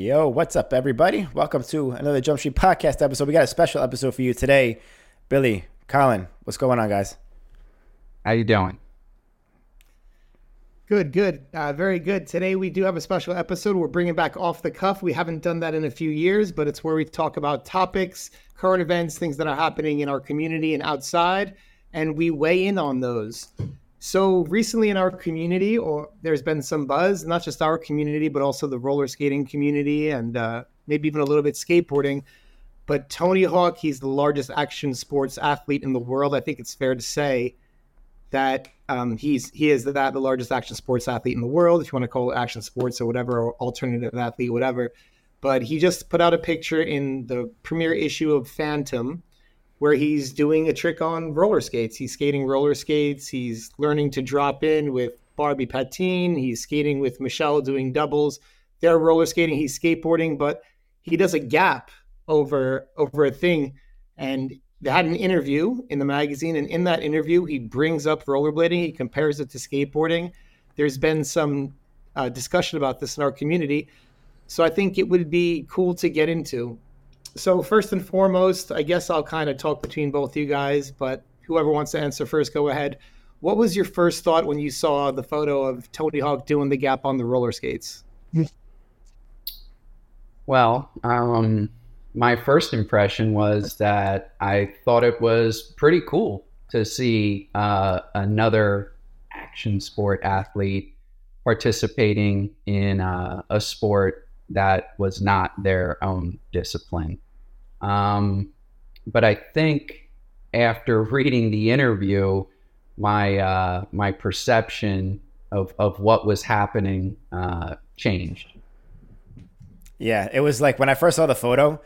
Yo, what's up, everybody? Welcome to another Jump Street Podcast episode. We got a special episode for you today. Billy, Colin, what's going on, guys? How you doing? Good, good, uh, very good. Today we do have a special episode. We're bringing back off the cuff. We haven't done that in a few years, but it's where we talk about topics, current events, things that are happening in our community and outside, and we weigh in on those. So recently in our community, or there's been some buzz, not just our community, but also the roller skating community and uh, maybe even a little bit skateboarding. But Tony Hawk, he's the largest action sports athlete in the world. I think it's fair to say that um, he's he is that the largest action sports athlete in the world, if you want to call it action sports or whatever, or alternative athlete, whatever. But he just put out a picture in the premiere issue of Phantom where he's doing a trick on roller skates. He's skating roller skates. He's learning to drop in with Barbie Patine. He's skating with Michelle doing doubles. They're roller skating. He's skateboarding, but he does a gap over over a thing. And they had an interview in the magazine, and in that interview, he brings up rollerblading. He compares it to skateboarding. There's been some uh, discussion about this in our community, so I think it would be cool to get into so first and foremost, I guess I'll kind of talk between both you guys, but whoever wants to answer first, go ahead. What was your first thought when you saw the photo of Tony Hawk doing the gap on the roller skates? Well, um, my first impression was that I thought it was pretty cool to see uh, another action sport athlete participating in uh, a sport that was not their own discipline. Um, but I think after reading the interview, my uh, my perception of, of what was happening uh, changed. Yeah, it was like when I first saw the photo,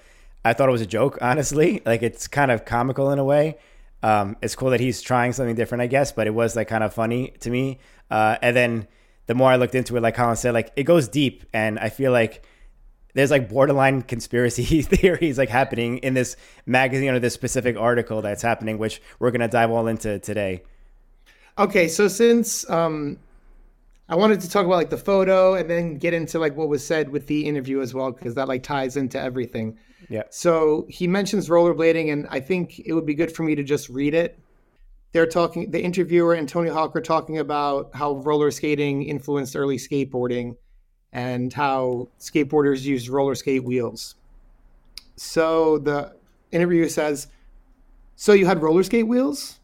I thought it was a joke. Honestly, like it's kind of comical in a way. Um, it's cool that he's trying something different, I guess, but it was like kind of funny to me. Uh, and then the more I looked into it, like Colin said, like it goes deep, and I feel like there's like borderline conspiracy theories like happening in this magazine or this specific article that's happening, which we're gonna dive all into today. Okay, so since um, I wanted to talk about like the photo and then get into like what was said with the interview as well because that like ties into everything. Yeah. So he mentions rollerblading, and I think it would be good for me to just read it. They're talking. The interviewer and Tony Hawk are talking about how roller skating influenced early skateboarding and how skateboarders use roller skate wheels. So the interviewer says, So you had roller skate wheels?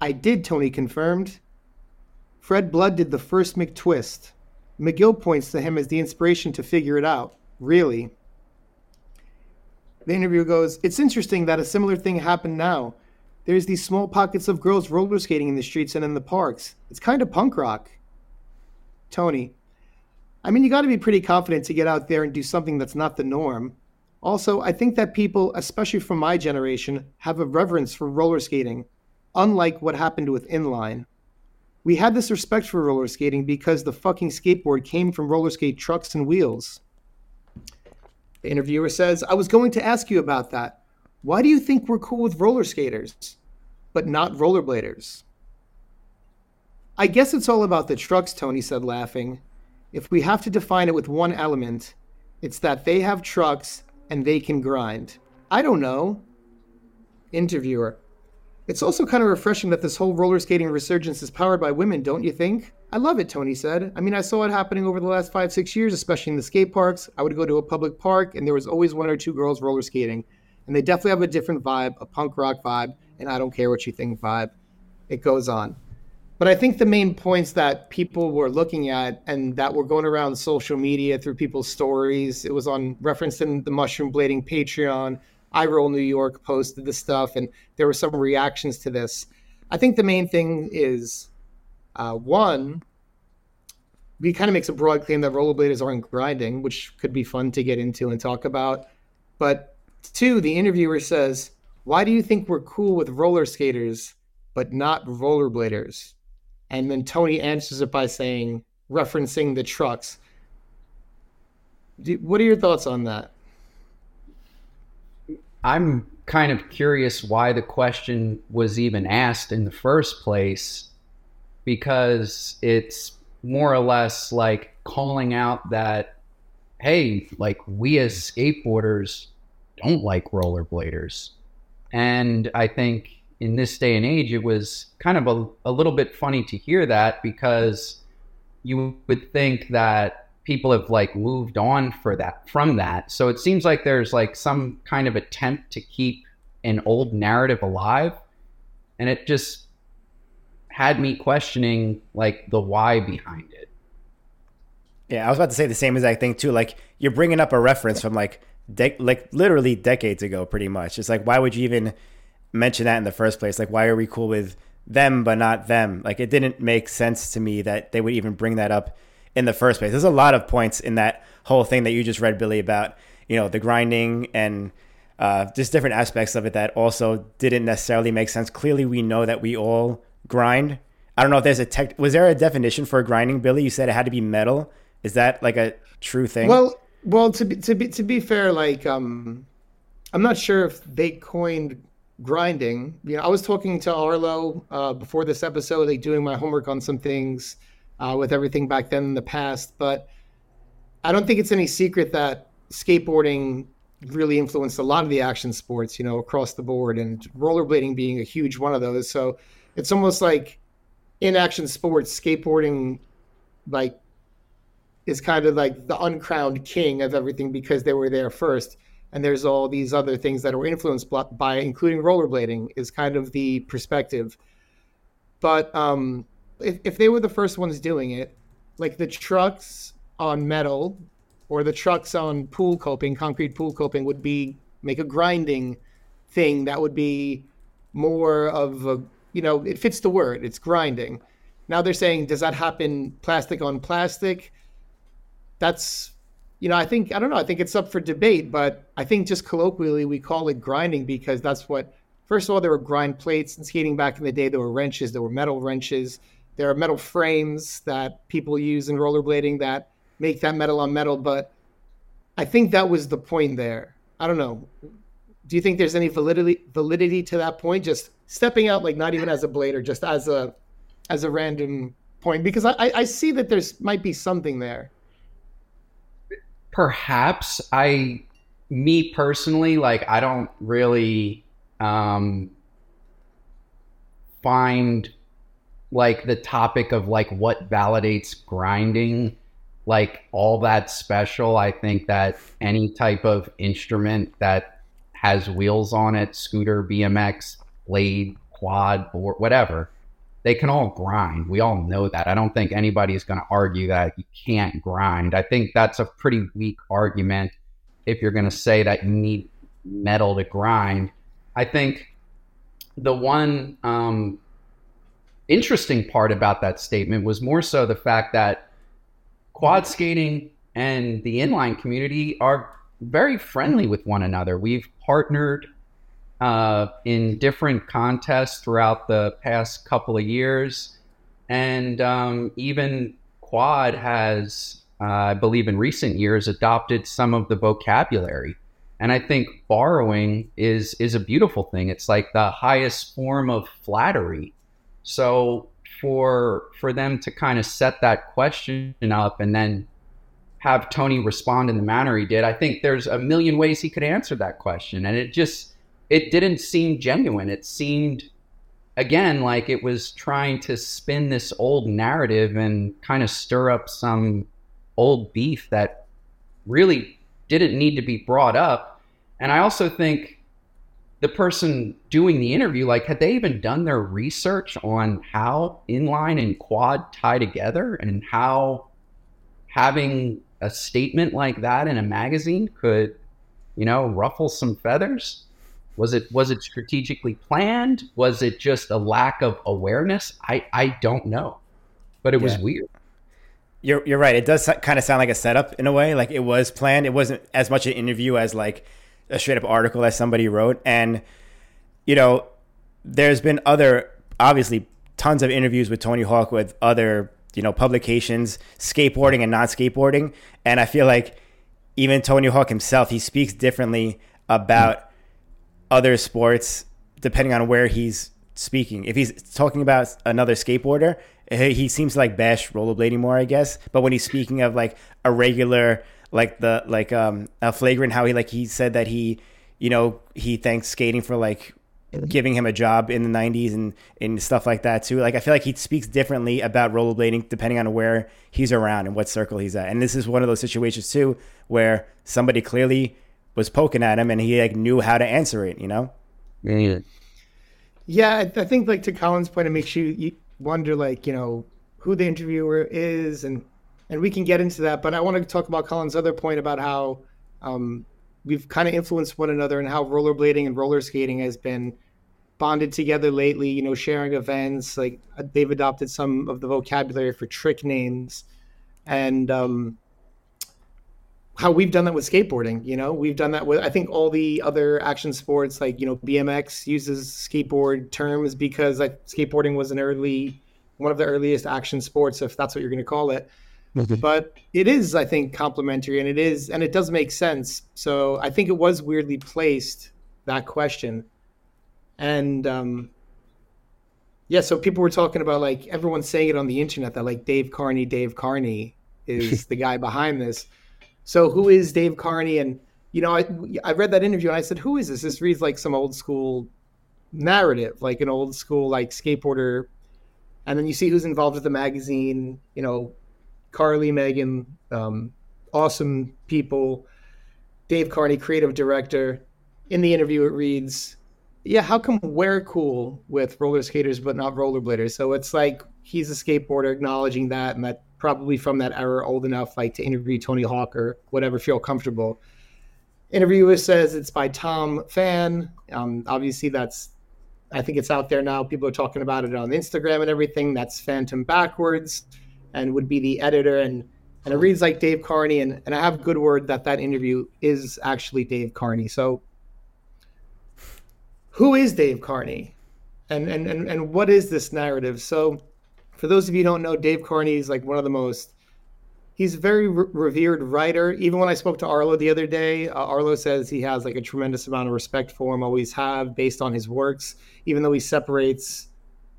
I did, Tony confirmed. Fred Blood did the first McTwist. McGill points to him as the inspiration to figure it out. Really? The interviewer goes, It's interesting that a similar thing happened now. There's these small pockets of girls roller skating in the streets and in the parks. It's kind of punk rock. Tony, I mean, you got to be pretty confident to get out there and do something that's not the norm. Also, I think that people, especially from my generation, have a reverence for roller skating, unlike what happened with inline. We had this respect for roller skating because the fucking skateboard came from roller skate trucks and wheels. The interviewer says, I was going to ask you about that. Why do you think we're cool with roller skaters, but not rollerbladers? I guess it's all about the trucks, Tony said, laughing. If we have to define it with one element, it's that they have trucks and they can grind. I don't know. Interviewer. It's also kind of refreshing that this whole roller skating resurgence is powered by women, don't you think? I love it, Tony said. I mean, I saw it happening over the last five, six years, especially in the skate parks. I would go to a public park and there was always one or two girls roller skating. And they definitely have a different vibe, a punk rock vibe, and I don't care what you think vibe. It goes on. But I think the main points that people were looking at and that were going around social media through people's stories, it was on referenced in the Mushroom Blading Patreon. I Roll New York posted the stuff, and there were some reactions to this. I think the main thing is uh, one, he kind of makes a broad claim that rollerbladers aren't grinding, which could be fun to get into and talk about. But two, the interviewer says, Why do you think we're cool with roller skaters, but not rollerbladers? And then Tony answers it by saying, referencing the trucks. What are your thoughts on that? I'm kind of curious why the question was even asked in the first place because it's more or less like calling out that hey, like we as skateboarders don't like rollerbladers. And I think in this day and age, it was kind of a, a little bit funny to hear that because you would think that people have like moved on for that from that. So it seems like there's like some kind of attempt to keep an old narrative alive. And it just had me questioning like the why behind it. Yeah, I was about to say the same exact thing too. Like you're bringing up a reference from like de- like literally decades ago, pretty much. It's like why would you even mention that in the first place? Like why are we cool with them but not them? Like it didn't make sense to me that they would even bring that up in the first place. There's a lot of points in that whole thing that you just read, Billy, about you know the grinding and uh, just different aspects of it that also didn't necessarily make sense. Clearly, we know that we all grind. I don't know if there's a tech. Was there a definition for grinding, Billy? You said it had to be metal. Is that like a true thing? Well, well, to be to be to be fair, like um, I'm not sure if they coined grinding. You know, I was talking to Arlo uh, before this episode, like doing my homework on some things uh, with everything back then in the past. But I don't think it's any secret that skateboarding really influenced a lot of the action sports, you know, across the board, and rollerblading being a huge one of those. So it's almost like in action sports, skateboarding like is kind of like the uncrowned king of everything because they were there first. And there's all these other things that were influenced by, including rollerblading, is kind of the perspective. But um, if, if they were the first ones doing it, like the trucks on metal or the trucks on pool coping, concrete pool coping, would be make a grinding thing that would be more of a, you know, it fits the word, it's grinding. Now they're saying, does that happen plastic on plastic? that's you know, I think I don't know. I think it's up for debate, but I think just colloquially we call it grinding because that's what. First of all, there were grind plates and skating back in the day. There were wrenches. There were metal wrenches. There are metal frames that people use in rollerblading that make that metal on metal. But I think that was the point there. I don't know. Do you think there's any validity validity to that point? Just stepping out, like not even as a blader, just as a as a random point, because I, I see that there's might be something there perhaps I, me personally, like I don't really um, find like the topic of like what validates grinding like all that special. I think that any type of instrument that has wheels on it, scooter, BMX, blade, quad, board, whatever, they can all grind. We all know that. I don't think anybody's going to argue that you can't grind. I think that's a pretty weak argument if you're going to say that you need metal to grind. I think the one um, interesting part about that statement was more so the fact that quad skating and the inline community are very friendly with one another. We've partnered uh, in different contests throughout the past couple of years. And um, even Quad has, uh, I believe, in recent years, adopted some of the vocabulary. And I think borrowing is is a beautiful thing. It's like the highest form of flattery. So for for them to kind of set that question up and then have Tony respond in the manner he did, I think there's a million ways he could answer that question. And it just it didn't seem genuine. It seemed again like it was trying to spin this old narrative and kind of stir up some old beef that really didn't need to be brought up. And I also think the person doing the interview, like, had they even done their research on how inline and quad tie together and how having a statement like that in a magazine could, you know, ruffle some feathers? Was it was it strategically planned? Was it just a lack of awareness? I I don't know, but it yeah. was weird. You're you're right. It does kind of sound like a setup in a way. Like it was planned. It wasn't as much an interview as like a straight up article that somebody wrote. And you know, there's been other obviously tons of interviews with Tony Hawk with other you know publications, skateboarding and non skateboarding. And I feel like even Tony Hawk himself, he speaks differently about other sports depending on where he's speaking. If he's talking about another skateboarder, he seems to like bash rollerblading more, I guess. But when he's speaking of like a regular like the like um uh, flagrant how he like he said that he you know he thanks skating for like giving him a job in the 90s and and stuff like that too like i feel like he speaks differently about rollerblading depending on where he's around and what circle he's at and this is one of those situations too where somebody clearly was poking at him and he like knew how to answer it you know Yeah. Yeah, I, I think like to Colin's point, it makes you, you wonder like you know who the interviewer is, and and we can get into that. But I want to talk about Colin's other point about how um, we've kind of influenced one another and how rollerblading and roller skating has been bonded together lately. You know, sharing events like uh, they've adopted some of the vocabulary for trick names, and um, how we've done that with skateboarding. You know, we've done that with I think all the other action sports like you know BMX uses skateboard terms because like skateboarding was an early one of the earliest action sports, if that's what you're going to call it. But it is, I think, complementary, and it is, and it does make sense. So I think it was weirdly placed that question, and um, yeah. So people were talking about like everyone's saying it on the internet that like Dave Carnie, Dave Carnie is the guy behind this. So who is Dave Carnie? And you know, I I read that interview and I said, who is this? This reads like some old school narrative, like an old school like skateboarder. And then you see who's involved with the magazine. You know, Carly, Megan, um, awesome people. Dave Carnie, creative director. In the interview, it reads, "Yeah, how come we're cool with roller skaters but not rollerbladers?" So it's like he's a skateboarder acknowledging that, and that probably from that era, old enough like to interview Tony Hawk or whatever, feel comfortable. Interviewer says it's by Tom Fan. Um, obviously, that's I think it's out there now. People are talking about it on Instagram and everything. That's Phantom backwards, and would be the editor. And and it reads like Dave Carnie. And and I have good word that that interview is actually Dave Carnie. So who is Dave Carnie, and and and and what is this narrative? So for those of you who don't know, Dave Carnie is like one of the most he's a very re- revered writer. Even when I spoke to Arlo the other day, uh, Arlo says he has like a tremendous amount of respect for him, always have, based on his works. Even though he separates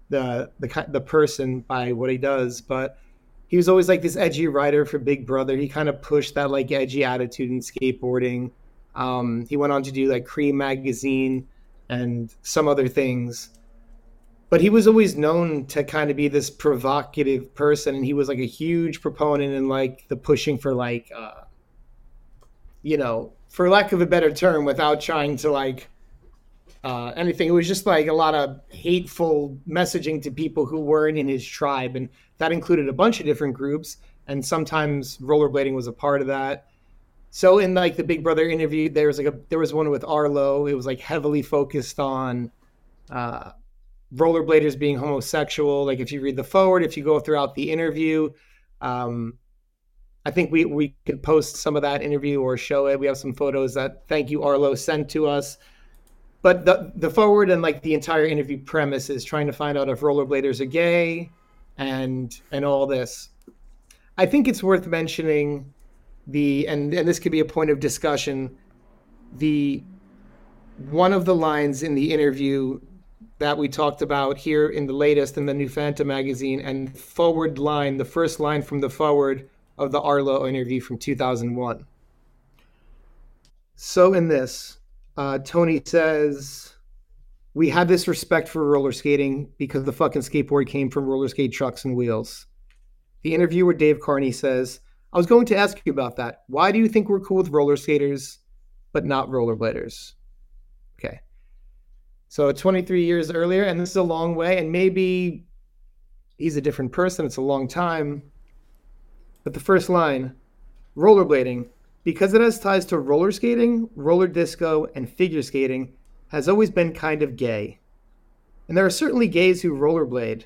the the the person by what he does, but he was always like this edgy writer for Big Brother. He kind of pushed that like edgy attitude in skateboarding. Um, he went on to do like Cream magazine and some other things but he was always known to kind of be this provocative person and he was like a huge proponent in like the pushing for like uh you know for lack of a better term without trying to like uh anything. It was just like a lot of hateful messaging to people who weren't in his tribe and that included a bunch of different groups and sometimes rollerblading was a part of that. So in like the big brother interview there was like a there was one with arlo. It was like heavily focused on uh rollerbladers being homosexual. Like if you read the forward, if you go throughout the interview, um, I think we we could post some of that interview or show it. We have some photos that thank you Arlo sent to us. But the the forward and like the entire interview premise is trying to find out if rollerbladers are gay and and all this. I think it's worth mentioning the and and this could be a point of discussion. The one of the lines in the interview that we talked about here in the latest in the new Phantom magazine and forward line, the first line from the forward of the Arlo interview from 2001. So in this, uh, Tony says, "We had this respect for roller skating because the fucking skateboard came from roller skate trucks and wheels." The interviewer Dave Carnie says, "I was going to ask you about that. Why do you think we're cool with roller skaters, but not rollerbladers?" Okay. So 23 years earlier, and this is a long way, and maybe he's a different person. It's a long time. But the first line rollerblading, because it has ties to roller skating, roller disco, and figure skating, has always been kind of gay. And there are certainly gays who rollerblade.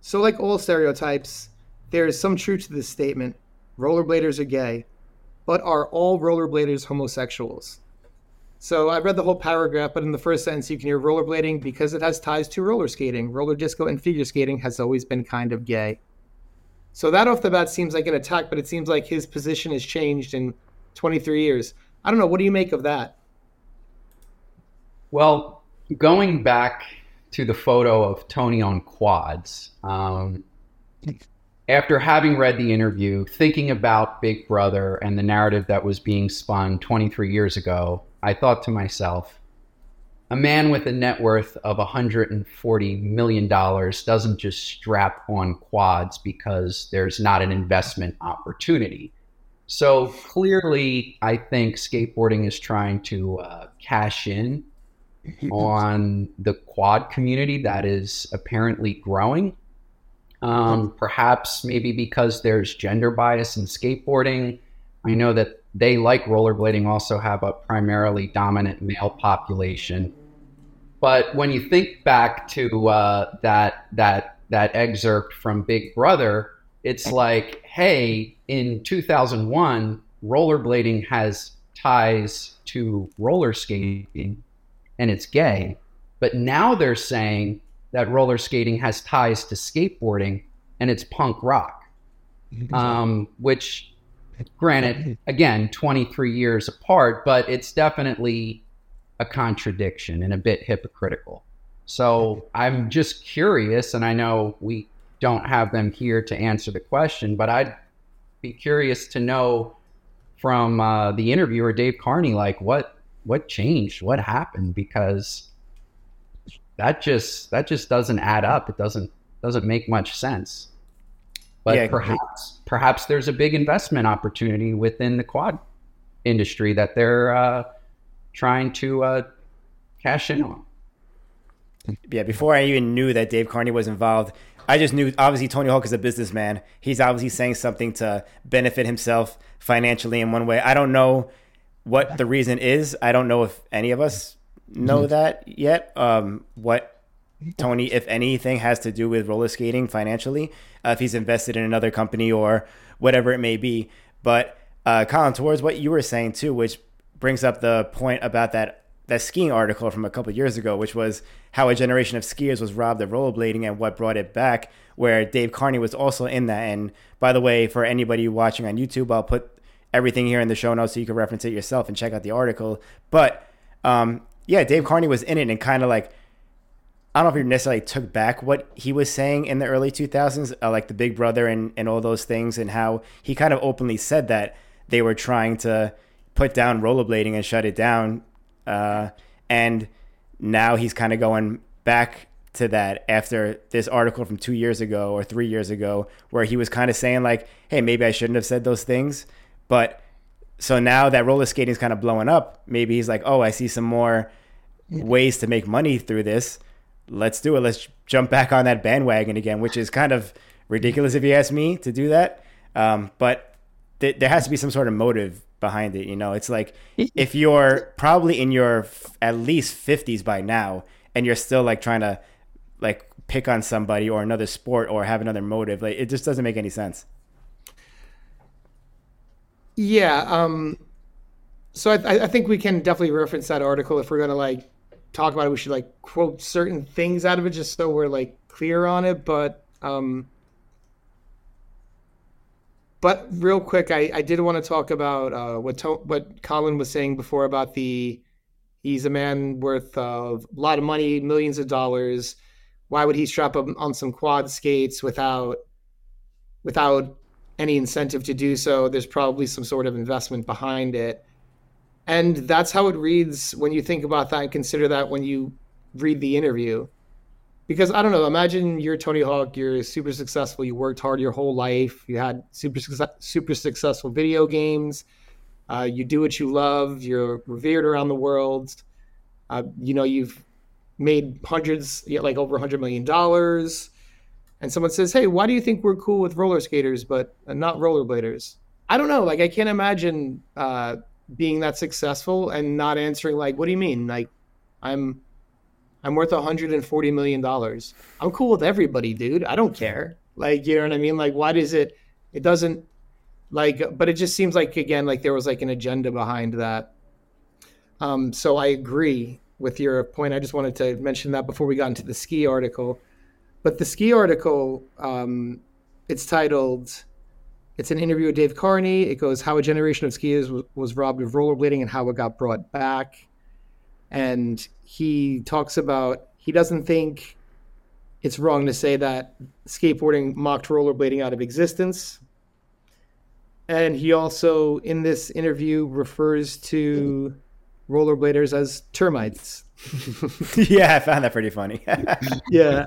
So, like all stereotypes, there is some truth to this statement rollerbladers are gay. But are all rollerbladers homosexuals? So I read the whole paragraph, but in the first sentence, you can hear rollerblading because it has ties to roller skating. Roller disco and figure skating has always been kind of gay. So that off the bat seems like an attack, but it seems like his position has changed in 23 years. I don't know. What do you make of that? Well, going back to the photo of Tony on quads, um, after having read the interview, thinking about Big Brother and the narrative that was being spun 23 years ago, I thought to myself, a man with a net worth of $140 million doesn't just strap on quads because there's not an investment opportunity. So clearly, I think skateboarding is trying to uh, cash in on the quad community that is apparently growing. Um, perhaps maybe because there's gender bias in skateboarding. I know that they, like rollerblading, also have a primarily dominant male population. But when you think back to uh, that that that excerpt from Big Brother, it's like, hey, in 2001, rollerblading has ties to roller skating, and it's gay. But now they're saying that roller skating has ties to skateboarding, and it's punk rock. Um, which, granted, again, 23 years apart, but it's definitely a contradiction and a bit hypocritical. So I'm just curious, and I know we don't have them here to answer the question, but I'd be curious to know from uh, the interviewer Dave Carnie, like what what changed, what happened, because that just that just doesn't add up. It doesn't doesn't make much sense. But yeah, perhaps perhaps there's a big investment opportunity within the quad industry that they're uh, trying to uh, cash in on. Yeah, before I even knew that Dave Carnie was involved, I just knew obviously Tony Hawk is a businessman. He's obviously saying something to benefit himself financially in one way. I don't know what the reason is. I don't know if any of us know mm-hmm. that yet. Um, what Tony, if anything, has to do with roller skating financially, uh, if he's invested in another company or whatever it may be. But uh, Colin, towards what you were saying too, which brings up the point about that that skiing article from a couple years ago, which was how a generation of skiers was robbed of rollerblading and what brought it back. Where Dave Carnie was also in that. And by the way, for anybody watching on YouTube, I'll put everything here in the show notes so you can reference it yourself and check out the article. But um, yeah, Dave Carnie was in it and kind of like I don't know if he necessarily took back what he was saying in the early 2000s, uh, like the Big Brother and, and all those things, and how he kind of openly said that they were trying to put down rollerblading and shut it down. Uh, and now he's kind of going back to that after this article from two years ago or three years ago, where he was kind of saying, like, hey, maybe I shouldn't have said those things. But so now that roller skating is kind of blowing up, maybe he's like, oh, I see some more ways to make money through this. Let's do it. Let's jump back on that bandwagon again, which is kind of ridiculous if you ask me to do that. Um, but th- there has to be some sort of motive behind it. You know, it's like if you're probably in your f- at least 50s by now and you're still like trying to like pick on somebody or another sport or have another motive, like it just doesn't make any sense. Yeah. Um, so I, I think we can definitely reference that article if we're going to like talk about it. We should like quote certain things out of it just so we're like clear on it. But um, but real quick, I, I did want to talk about uh, what to- what Colin was saying before about the he's a man worth a lot of money, millions of dollars. Why would he strap up on some quad skates without without any incentive to do so? There's probably some sort of investment behind it, and that's how it reads when you think about that and consider that when you read the interview because I don't know. Imagine you're Tony Hawk. You're super successful. You worked hard your whole life. You had super super successful video games. Uh, you do what you love. You're revered around the world. Uh, you know you've made hundreds, like over a hundred million dollars. And someone says, "Hey, why do you think we're cool with roller skaters but not rollerbladers?" I don't know. Like I can't imagine uh, being that successful and not answering like, "What do you mean?" Like I'm I'm worth 140 million dollars. I'm cool with everybody, dude. I don't care. Like, you know what I mean? Like, why does it? It doesn't like, but it just seems like again, like there was like an agenda behind that. Um, so I agree with your point. I just wanted to mention that before we got into the ski article. But the ski article, um, it's titled. It's an interview with Dave Carnie. It goes how a generation of skiers was, was robbed of rollerblading and how it got brought back and he talks about he doesn't think it's wrong to say that skateboarding mocked rollerblading out of existence. And he also, in this interview, refers to rollerbladers as termites. yeah, I found that pretty funny. yeah,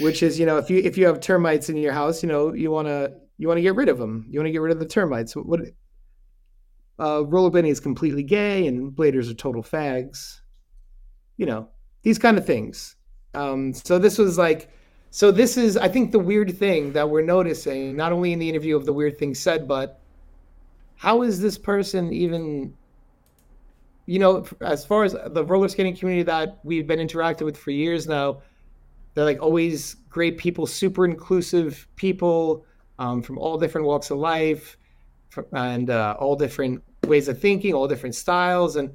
which is you know if you if you have termites in your house, you know you want to you want to get rid of them. You want to get rid of the termites. What? Uh, rollerblading is completely gay, and bladers are total fags. You know these kind of things. Um, so this was like, so this is I think the weird thing that we're noticing, not only in the interview of the weird thing said, but how is this person even you know, as far as the roller skating community that we've been interacting with for years now, they're like always great people, super inclusive people um, from all different walks of life and uh, all different ways of thinking, all different styles, and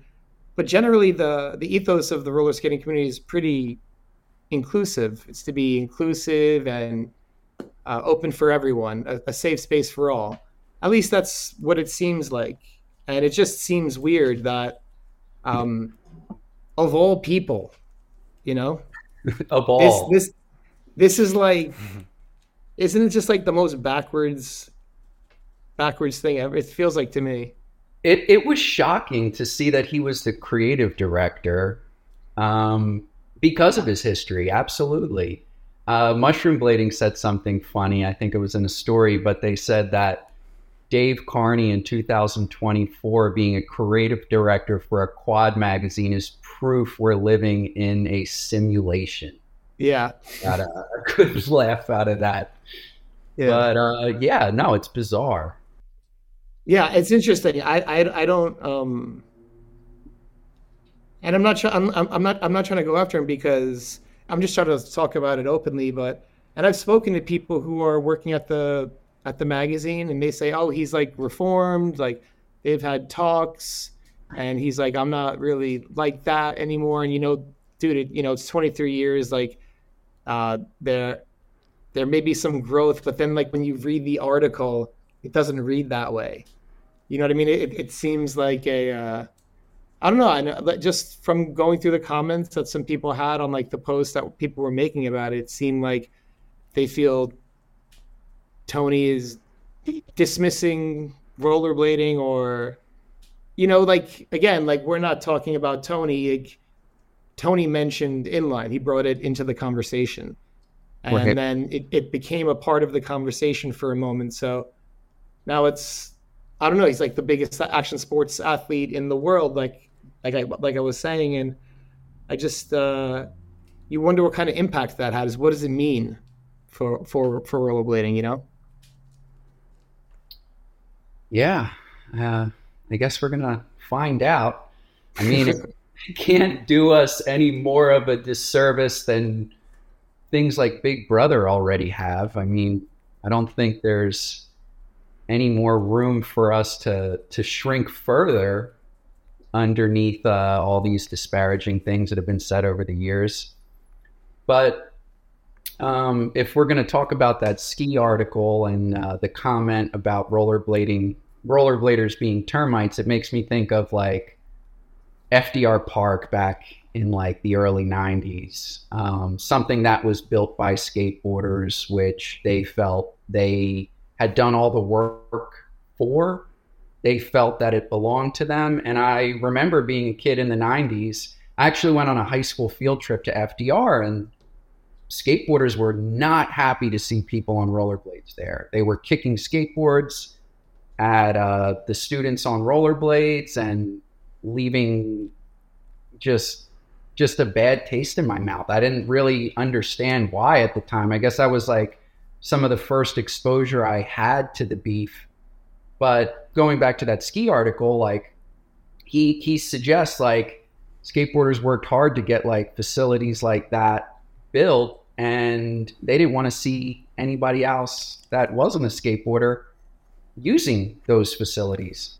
but generally the the ethos of the roller skating community is pretty inclusive. It's to be inclusive and uh, open for everyone, a, a safe space for all. At least that's what it seems like, and it just seems weird that um, of all people, you know, of all this, this this is like, isn't it just like the most backwards backwards thing ever? It feels like to me. It it was shocking to see that he was the creative director, um, because of his history. Absolutely. Uh, Mushroom Blading said something funny. I think it was in a story, but they said that Dave Carnie in 2024 being a creative director for a quad magazine is proof we're living in a simulation. Yeah. Got a, a good laugh out of that. Yeah. But uh, yeah, no, it's bizarre. Yeah, it's interesting. I I, I don't um and I'm not I'm, I'm not I'm not trying to go after him because I'm just trying to talk about it openly, but and I've spoken to people who are working at the at the magazine and they say, oh, he's like reformed, like they've had talks, and he's like, I'm not really like that anymore. And you know, dude, it, you know, it's 23 years, like uh, there there may be some growth, but then like when you read the article, it doesn't read that way. You know what I mean? It, it seems like a uh, I don't know. I know just from going through the comments that some people had on like the post that people were making about it, it seemed like they feel Tony is dismissing rollerblading or you know like again like we're not talking about Tony like, Tony mentioned inline he brought it into the conversation and then it, it became a part of the conversation for a moment. So now it's I don't know he's like the biggest action sports athlete in the world like like I like I was saying. And I just uh you wonder what kind of impact that has. What does it mean for for for rollerblading you know? Yeah, uh, I guess we're gonna find out. I mean, it can't do us any more of a disservice than things like Big Brother already have. I mean, I don't think there's any more room for us to to shrink further underneath uh, all these disparaging things that have been said over the years. But um, if we're going to talk about that ski article and uh, the comment about rollerblading rollerbladers being termites, it makes me think of like FDR Park back in like the early 90s. Um, something that was built by skateboarders, which they felt they had done all the work for. They felt that it belonged to them. And I remember being a kid in the 90s. I actually went on a high school field trip to FDR, and skateboarders were not happy to see people on rollerblades there. They were kicking skateboards at uh, the students on rollerblades and leaving just just a bad taste in my mouth. I didn't really understand why at the time. I guess I was like some of the first exposure I had to the beef. But going back to that ski article, like he he suggests like skateboarders worked hard to get like facilities like that built and they didn't want to see anybody else that wasn't a skateboarder using those facilities.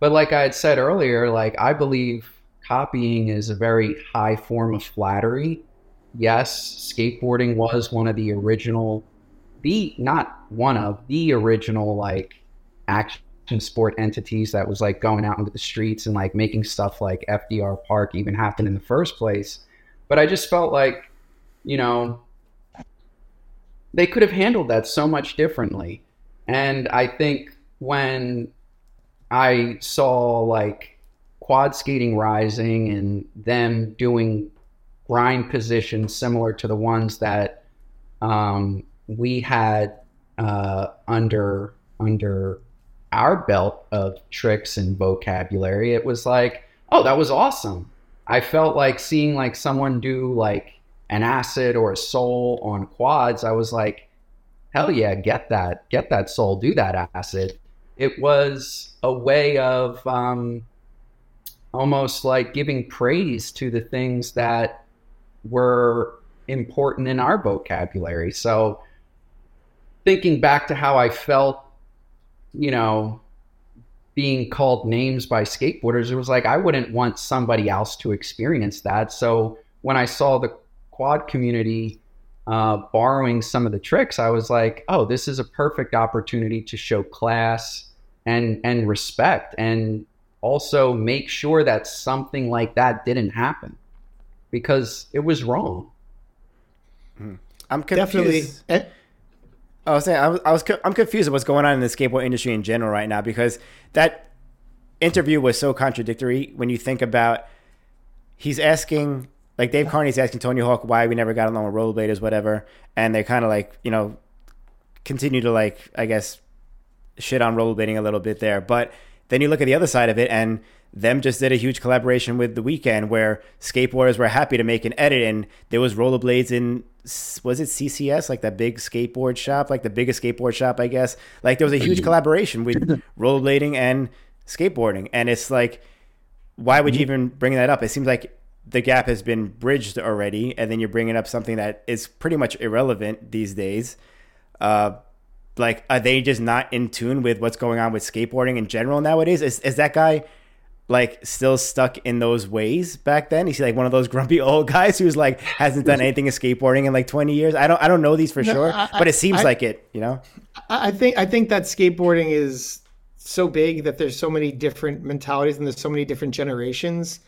But like I had said earlier, like I believe copying is a very high form of flattery. Yes, skateboarding was one of the original, the not one of the original like action sport entities that was like going out into the streets and like making stuff like FDR Park even happen in the first place. But I just felt like, you know, they could have handled that so much differently. And I think when I saw like quad skating rising and them doing grind positions similar to the ones that um, we had uh, under under our belt of tricks and vocabulary, it was like, oh, that was awesome. I felt like seeing like someone do like an acid or a soul on quads. I was like, hell yeah, get that, get that soul, do that acid. It was a way of um, almost like giving praise to the things that were important in our vocabulary. So thinking back to how I felt, you know, being called names by skateboarders, it was like I wouldn't want somebody else to experience that. So when I saw the quad community uh, borrowing some of the tricks, I was like, oh, this is a perfect opportunity to show class and and respect and also make sure that something like that didn't happen because it was wrong. Hmm. I'm confused. Definitely. I was saying I was, I was I'm confused at what's going on in the skateboard industry in general right now because that interview was so contradictory when you think about he's asking like Dave Carnie's asking Tony Hawk why we never got along with rollerbladers whatever and they kind of like you know continue to like I guess shit on rollerblading a little bit there but then you look at the other side of it and them just did a huge collaboration with the Weekend, where skateboarders were happy to make an edit and there was rollerblades in was it CCS like that big skateboard shop like the biggest skateboard shop I guess. Like there was a huge collaboration with rollerblading and skateboarding and it's like why would you even bring that up? It seems like the gap has been bridged already and then you're bringing up something that is pretty much irrelevant these days. Uh, like are they just not in tune with what's going on with skateboarding in general nowadays is, is that guy like still stuck in those ways back then? Is he like one of those grumpy old guys who's like hasn't done anything in skateboarding in like 20 years? I don't I don't know these for no, sure, I, but it seems I, like it, you know. I think I think that skateboarding is so big that there's so many different mentalities and there's so many different generations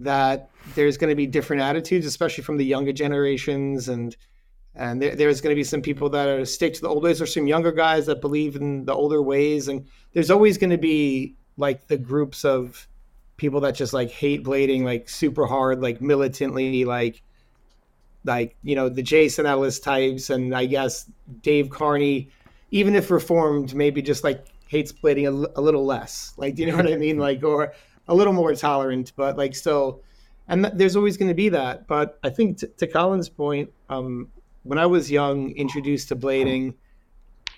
that there's going to be different attitudes, especially from the younger generations and and there, there's going to be some people that are stick to the old ways or some younger guys that believe in the older ways and there's always going to be like the groups of people that just like hate blading like super hard, like militantly, like like you know the Jason Ellis types, and I guess Dave Carnie, even if reformed, maybe just like hates blading a, a little less. Like, do you know what I mean? Like, or a little more tolerant, but like still, and th- there's always going to be that. But I think t- to Colin's point, um, when I was young, introduced to blading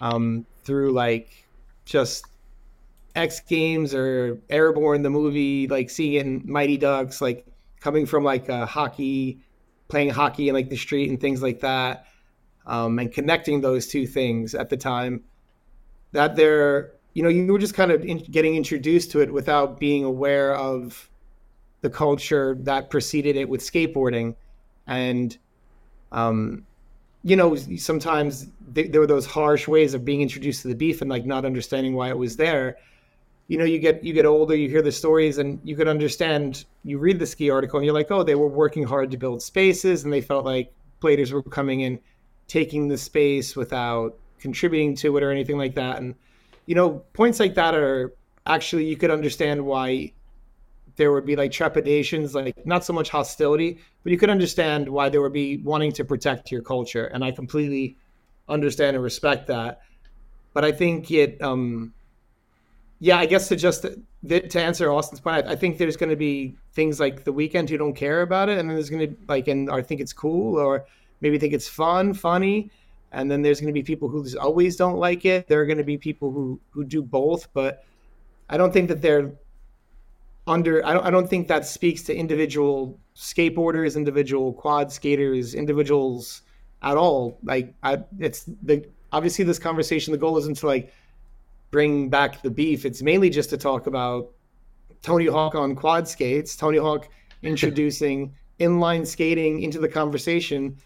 um, through like just X Games or Airborne, the movie, like seeing Mighty Ducks, like coming from like hockey, playing hockey in like the street and things like that, um, and connecting those two things at the time. That they're, you know, you were just kind of in, getting introduced to it without being aware of the culture that preceded it with skateboarding, and, um, you know, sometimes there were those harsh ways of being introduced to the beef and like not understanding why it was there. You know you get you get older you hear the stories and you could understand you read the ski article and you're like oh they were working hard to build spaces and they felt like bladers were coming in taking the space without contributing to it or anything like that. And you know points like that are actually you could understand why there would be like trepidations like not so much hostility but you could understand why there would be wanting to protect your culture and i completely understand and respect that but i think it um yeah, I guess to just to answer Austin's point, I, think there's going to be things like the weekend who don't care about it, and then there's going to like and or think it's cool, or maybe think it's fun, funny, and then there's going to be people who always don't like it. There are going to be people who who do both, but I don't think that they're under. I don't. I don't think that speaks to individual skateboarders, individual quad skaters, individuals at all. Like, I, it's the obviously this conversation. The goal isn't to like bring back the beef. It's mainly just to talk about Tony Hawk on quad skates, Tony Hawk introducing inline skating into the conversation,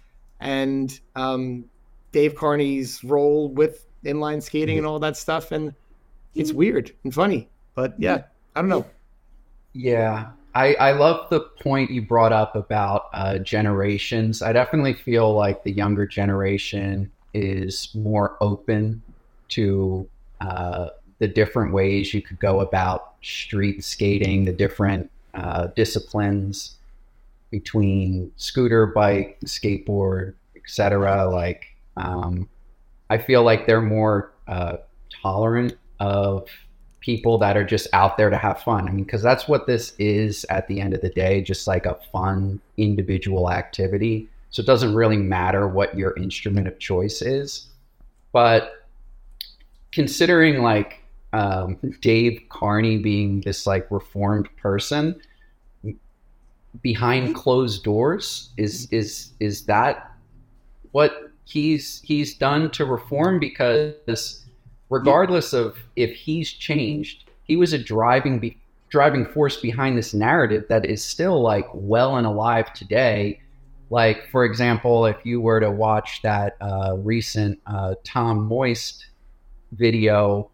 and um, Dave Carnie's role with inline skating and all that stuff. And it's weird and funny, but yeah, I don't know. Yeah, I, I love the point you brought up about uh, generations. I definitely feel like the younger generation is more open to uh, the different ways you could go about street skating, the different uh, disciplines between scooter, bike, skateboard, etc. Like, um, I feel like they're more uh, tolerant of people that are just out there to have fun. I mean, because that's what this is at the end of the day, just like a fun individual activity. So it doesn't really matter what your instrument of choice is. But considering like um, Dave Carnie being this like reformed person behind mm-hmm. closed doors, is is is that what he's he's done to reform? Because regardless of if he's changed, he was a driving be- driving force behind this narrative that is still like well and alive today. Like, for example, if you were to watch that uh, recent uh, Tom Moist video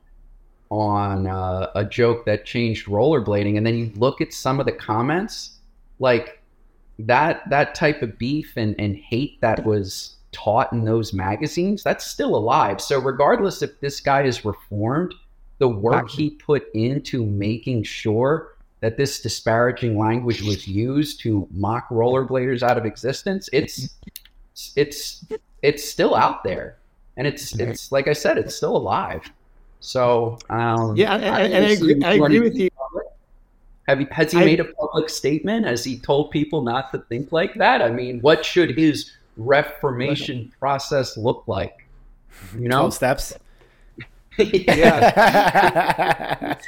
on uh, a joke that changed rollerblading, and then you look at some of the comments, like that that type of beef and, and hate that was taught in those magazines, that's still alive. So regardless if this guy is reformed, the work he put into making sure that this disparaging language was used to mock rollerbladers out of existence, it's it's it's still out there, and it's it's like I said, it's still alive. So um, yeah, and, and, and I, agree, I agree with you. Have he, has he I, made a public statement? Has he told people not to think like that? I mean, what should his reformation process look like? You know, steps. yeah.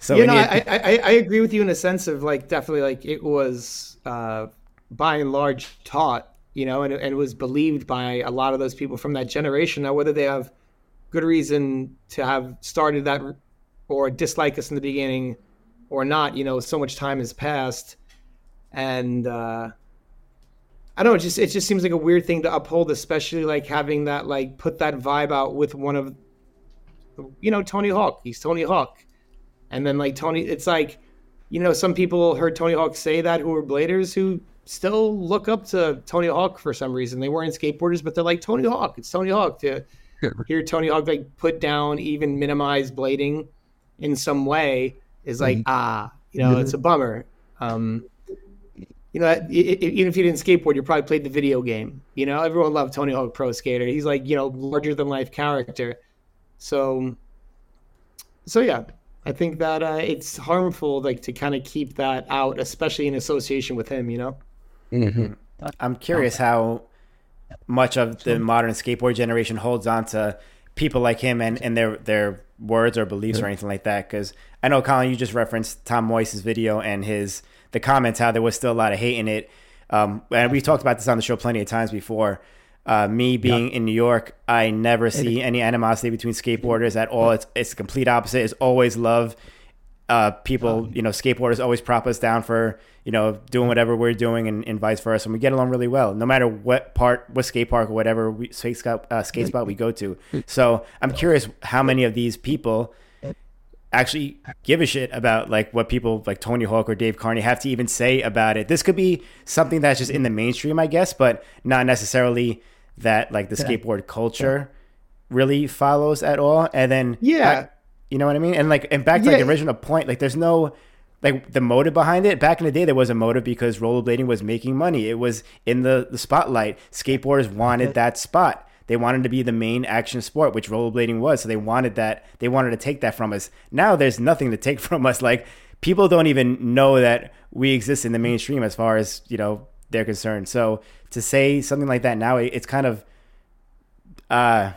So you know, I, I, I agree with you in a sense of like definitely like it was uh, by and large taught, you know, and, and it was believed by a lot of those people from that generation. Now, whether they have good reason to have started that or dislike us in the beginning or not, you know, so much time has passed, and uh, I don't know. It just it just seems like a weird thing to uphold, especially like having that like put that vibe out with one of, you know, Tony Hawk. He's Tony Hawk and then like Tony, it's like, you know, some people heard Tony Hawk say that who were bladers who still look up to Tony Hawk for some reason. They weren't skateboarders, but they're like Tony Hawk. It's Tony Hawk to hear Tony Hawk like put down, even minimize blading in some way is like mm-hmm. ah, you know, it's a bummer. Um, you know, it, it, even if you didn't skateboard, you probably played the video game. You know, everyone loved Tony Hawk Pro Skater. He's like you know larger than life character. So, so yeah, I think that uh, it's harmful, like to kind of keep that out, especially in association with him. You know. Mm-hmm. I'm curious how much of the modern skateboard generation holds on to people like him and, and their their words or beliefs or anything like that. Because I know Colin, you just referenced Tom Moise's video and his the comments how there was still a lot of hate in it. Um, and we talked about this on the show plenty of times before. Uh, me being yeah. in New York, I never see any animosity between skateboarders at all. It's it's the complete opposite. It's always love. Uh, people, you know, skateboarders always prop us down for you know doing whatever we're doing, and, and vice versa. And we get along really well, no matter what part, what skate park or whatever we, skate, uh, skate spot we go to. So I'm curious how many of these people actually give a shit about like what people like Tony Hawk or Dave Carnie have to even say about it. This could be something that's just in the mainstream, I guess, but not necessarily that like the yeah. skateboard culture yeah. really follows at all. And then yeah, you know what I mean. And like and back to yeah. like the original point, like there's no like the motive behind it. Back in the day, there was a motive because rollerblading was making money. It was in the the spotlight. Skateboarders wanted that spot. They wanted to be the main action sport, which rollerblading was. So they wanted that. They wanted to take that from us. Now there's nothing to take from us. Like people don't even know that we exist in the mainstream as far as you know they're concerned. So to say something like that now, it's kind of uh,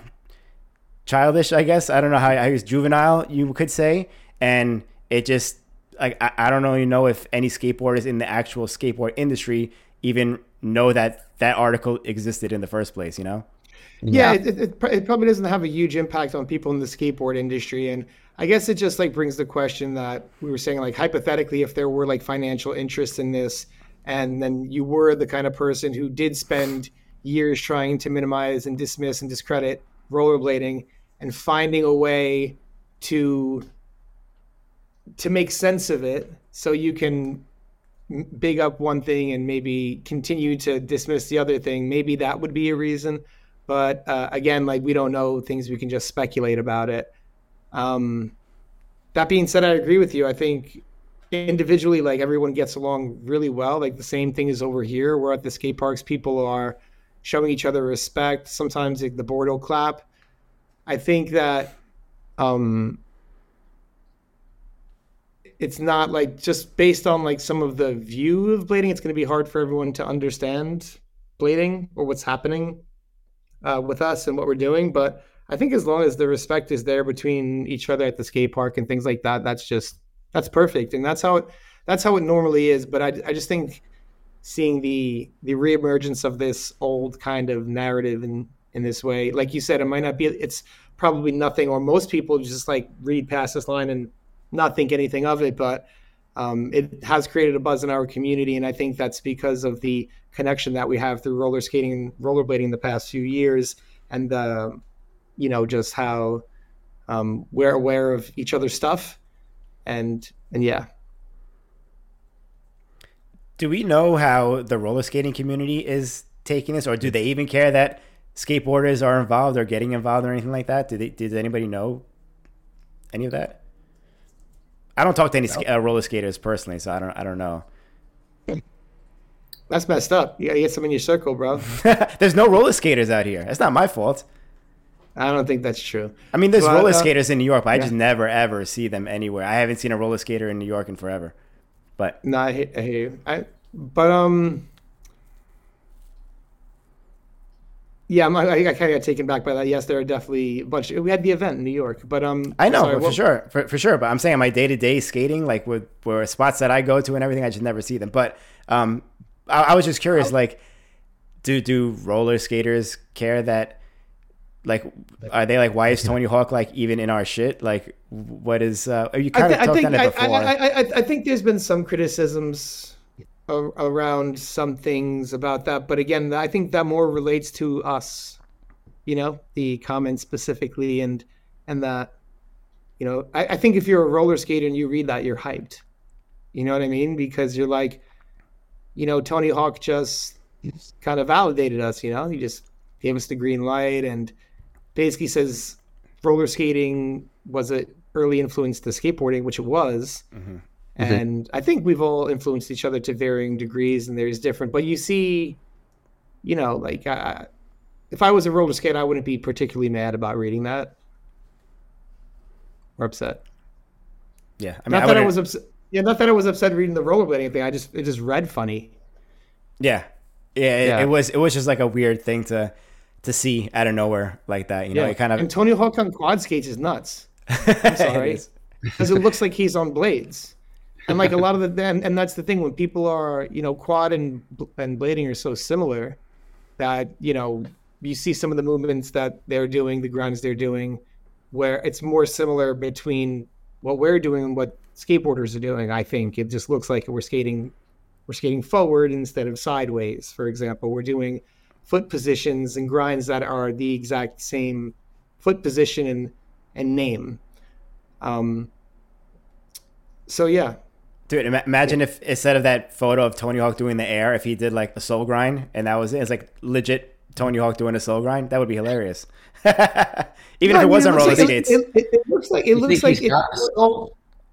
childish, I guess. I don't know how I use juvenile, you could say, and it just like I, I don't really know if any skateboarders in the actual skateboard industry even know that that article existed in the first place. You know? Yeah, yeah. it, it, it probably doesn't have a huge impact on people in the skateboard industry, and I guess it just like brings the question that we were saying, like hypothetically, if there were like financial interest in this and then you were the kind of person who did spend years trying to minimize and dismiss and discredit rollerblading and finding a way to to make sense of it so you can big up one thing and maybe continue to dismiss the other thing maybe that would be a reason but uh, again, like we don't know things. We can just speculate about it. Um, that being said, I agree with you. I think individually, like everyone gets along really well. Like the same thing is over here. We're at the skate parks. People are showing each other respect. Sometimes like, the board will clap. I think that um, it's not like just based on like some of the view of blading. It's going to be hard for everyone to understand blading or what's happening uh, with us and what we're doing. But I think as long as the respect is there between each other at the skate park and things like that, that's just that's perfect, and that's how it that's how it normally is. But I, I just think seeing the the reemergence of this old kind of narrative in in this way, like you said, it might not be. It's probably nothing, or most people just like read past this line and not think anything of it, but. Um, it has created a buzz in our community, and I think that's because of the connection that we have through roller skating and rollerblading the past few years, and the, you know, just how um, we're aware of each other's stuff and and yeah. Do we know how the roller skating community is taking this, or do they even care that skateboarders are involved or getting involved or anything like that? Do they? Does anybody know any of that? I don't talk to any no. uh, roller skaters personally, so I don't. I don't know. That's messed up. You gotta get some in your circle, bro. There's no roller skaters out here. That's not my fault. I don't think that's true. I mean, there's but, roller uh, skaters in New York, but yeah. I just never ever see them anywhere. I haven't seen a roller skater in New York in forever. But no, I, hate, I hear you. I, but um, yeah, I'm, I, I kind of got taken back by that. Yes, there are definitely a bunch. We had the event in New York, but um, I know sorry, for what, sure, for, for sure. But I'm saying my day to day skating, like with where spots that I go to and everything, I just never see them. But um, I, I was just curious, like, do do roller skaters care that? like are they like why is Tony Hawk like even in our shit? Like what is uh you kind th- of talked on it before. I, I, I, I, think there's been some criticisms around some things about that, but again, I think that more relates to us. You know, the comments specifically and and that you know, I, I think if you're a roller skater and you read that, you're hyped. You know what I mean? Because you're like, you know, Tony Hawk just kind of validated us, you know, he just gave us the green light and basically says roller skating was an early influence to skateboarding, which it was. Mm-hmm. And mm-hmm. I think we've all influenced each other to varying degrees, and there's different. But you see, you know, like uh, if I was a roller skater, I wouldn't be particularly mad about reading that or upset. Yeah, I mean, not I that I was upset. Yeah, not that I was upset reading the rollerblading thing. I just it just read funny. Yeah, yeah, it, yeah. it was it was just like a weird thing to to see out of nowhere like that. You know, it kind of and Tony Hawk on quad skates is nuts. I'm sorry, because it, it looks like he's on blades, and like a lot of the and, and that's the thing when people are you know quad and and blading are so similar that you know you see some of the movements that they're doing, the grinds they're doing, where it's more similar between what we're doing and what skateboarders are doing. I think it just looks like we're skating we're skating forward instead of sideways. For example, we're doing foot positions and grinds that are the exact same foot position and and name. Um, so yeah. Dude, imagine if instead of that photo of Tony Hawk doing the air, if he did like a soul grind and that was it. It's like legit Tony Hawk doing a soul grind. That would be hilarious. Even if it wasn't roller like, skates. It, it, it, looks like it looks like it,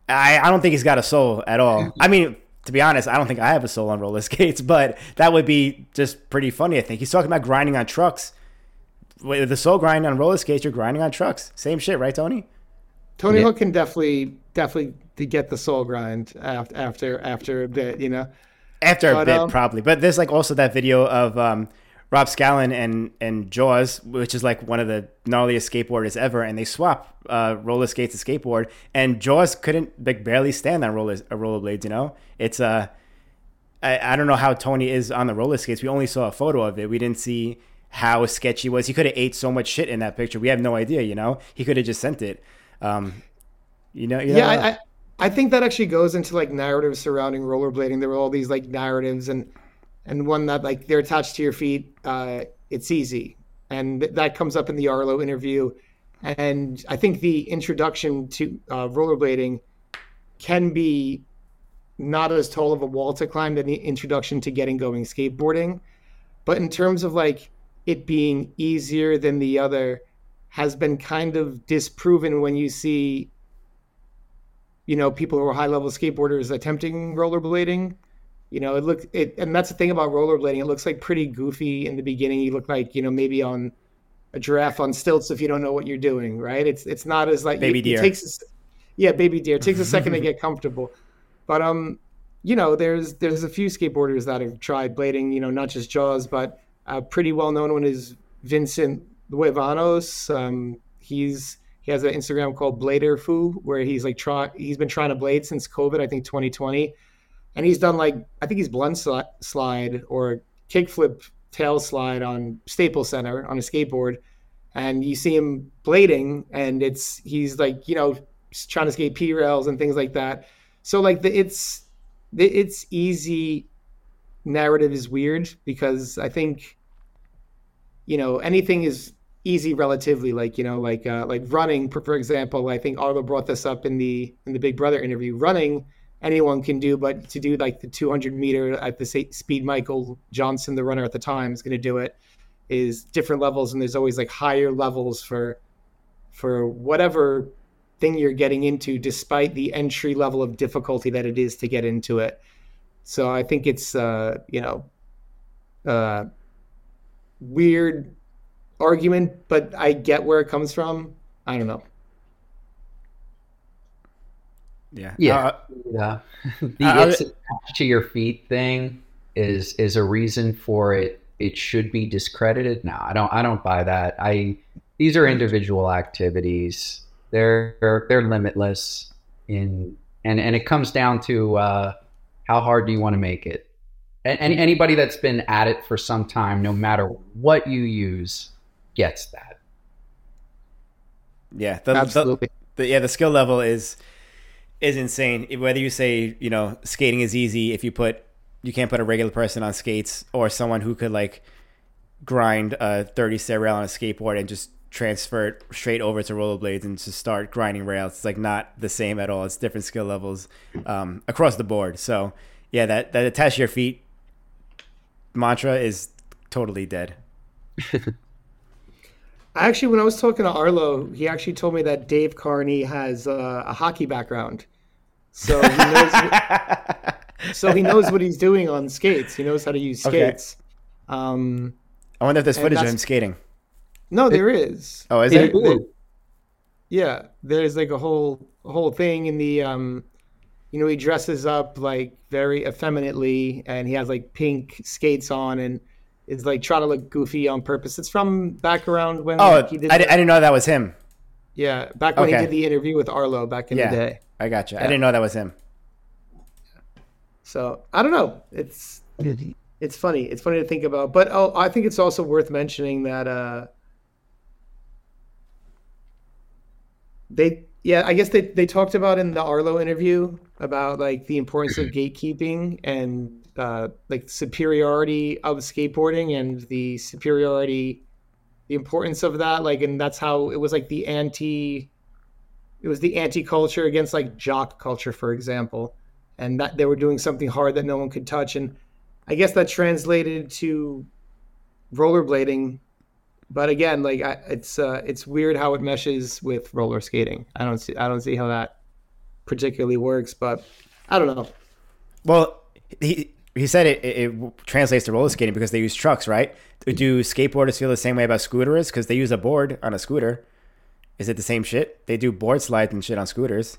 I, I don't think he's got a soul at all. I mean, to be honest, I don't think I have a soul on roller skates, but that would be just pretty funny. I think he's talking about grinding on trucks. With the soul grind on roller skates, you're grinding on trucks. Same shit, right, Tony? Tony yeah. Hawk can definitely definitely get the soul grind after after after a bit, you know. After but, a bit, um, probably. But there's like also that video of um, Rob Scallon and and Jaws, which is like one of the gnarliest skateboarders ever, and they swap uh, roller skates to skateboard, and Jaws couldn't like barely stand on roller uh, rollerblades. You know, it's uh, I, I don't know how Tony is on the roller skates. We only saw a photo of it. We didn't see how sketchy was. He could have ate so much shit in that picture. We have no idea. You know, he could have just sent it. Um, you know, you yeah, I, I I think that actually goes into like narratives surrounding rollerblading. There were all these like narratives and and one that like they're attached to your feet. Uh, it's easy, and th- that comes up in the Arlo interview. And I think the introduction to uh, rollerblading can be not as tall of a wall to climb than the introduction to getting going skateboarding. But in terms of like it being easier than the other has been kind of disproven when you see you know people who are high level skateboarders attempting rollerblading you know it look it and that's the thing about rollerblading. It looks like pretty goofy in the beginning. You look like you know maybe on a giraffe on stilts if you don't know what you're doing right? It's it's not as like Baby it, deer. it takes a, yeah baby deer. It takes a second to get comfortable. But um you know there's there's a few skateboarders that have tried blading you know not just jaws but a pretty well known one is vincent Luevanos. um he's he has an instagram called blader foo where he's like try he's been trying to blade since covid i think 2020 and he's done like i think he's blunt sli- slide or kickflip tail slide on staples center on a skateboard. And you see him blading and it's he's like you know trying to skate p rails and things like that. So like the it's the it's easy narrative is weird because i think you know anything is easy relatively like you know like uh, like running for, for example i think arlo brought this up in the in the big brother interview. Running anyone can do but to do like the 200 meter at the speed michael johnson the runner at the time is going to do it is different levels and there's always like higher levels for for whatever thing you're getting into despite the entry level of difficulty that it is to get into it. So i think it's uh you know uh weird argument but i get where it comes from. I don't know Yeah. Yeah. Uh, Yeah. the Uh, it's attached to your feet thing is is a reason for it it should be discredited. No, I don't I don't buy that. I these are individual activities. They're they're, they're limitless in and and it comes down to uh, how hard do you want to make it. And any, anybody that's been at it for some time, no matter what you use, gets that. yeah. The, the, absolutely the yeah the skill level is is insane. Whether you say you know skating is easy if you put you can't put a regular person on skates or someone who could like grind a 30 set rail on a skateboard and just transfer it straight over to rollerblades and just start grinding rails it's like not the same at all. It's different skill levels um, across the board. So yeah that that attach your feet mantra is totally dead Actually, when I was talking to Arlo, he actually told me that Dave Carnie has uh, a hockey background, so he knows. so he knows what he's doing on skates. He knows how to use Okay. skates. Um, i wonder if there's footage of him skating no, there is. oh is It- there Yeah, there's like a whole whole thing in the um, you know, he dresses up like very effeminately, and he has like pink skates on, and is like trying to look goofy on purpose. It's from back around when oh he did. I, the- I didn't know that was him yeah, back when Okay. he did the interview with Arlo back in Yeah. the day. i got you i didn't know that was him So I don't know. It's it's funny. It's funny to think about. But oh, I think it's also worth mentioning that uh, they yeah I guess they they talked about in the Arlo interview about like the importance of gatekeeping and uh, like superiority of skateboarding and the superiority the importance of that like and that's how it was like the anti it was the anti culture against like jock culture for example and that they were doing something hard that no one could touch and i guess that translated to rollerblading but again like I, it's uh, it's weird how it meshes with roller skating. I don't see i don't see how that particularly works but i don't know. Well, he he said it, it, it translates to roller skating because they use trucks, right? Do skateboarders feel the same way about scooters because they use a board on a scooter? Is it the same shit? They do board slides and shit on scooters.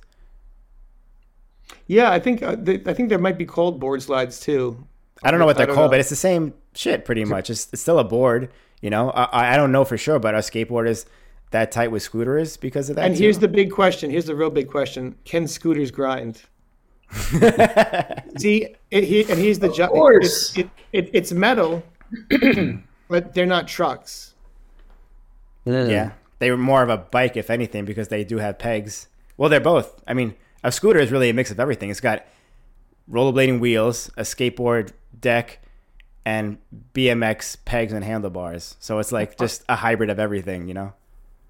yeah i think uh, they, i think there might be called board slides too I don't know what they're called, know. but it's the same shit pretty much. It's, it's still a board, you know. I, I don't know for sure, but are skateboarders that tight with scooters because of that? and too? here's the big question here's the real big question can scooters grind see it, he, and he's the job course. it's, it, it, it's metal but they're not trucks Yeah, they were more of a bike, if anything, because they do have pegs. Well, they're both. I mean, a scooter is really a mix of everything. It's got rollerblading wheels, a skateboard deck, and BMX pegs and handlebars. So it's like just a hybrid of everything, you know?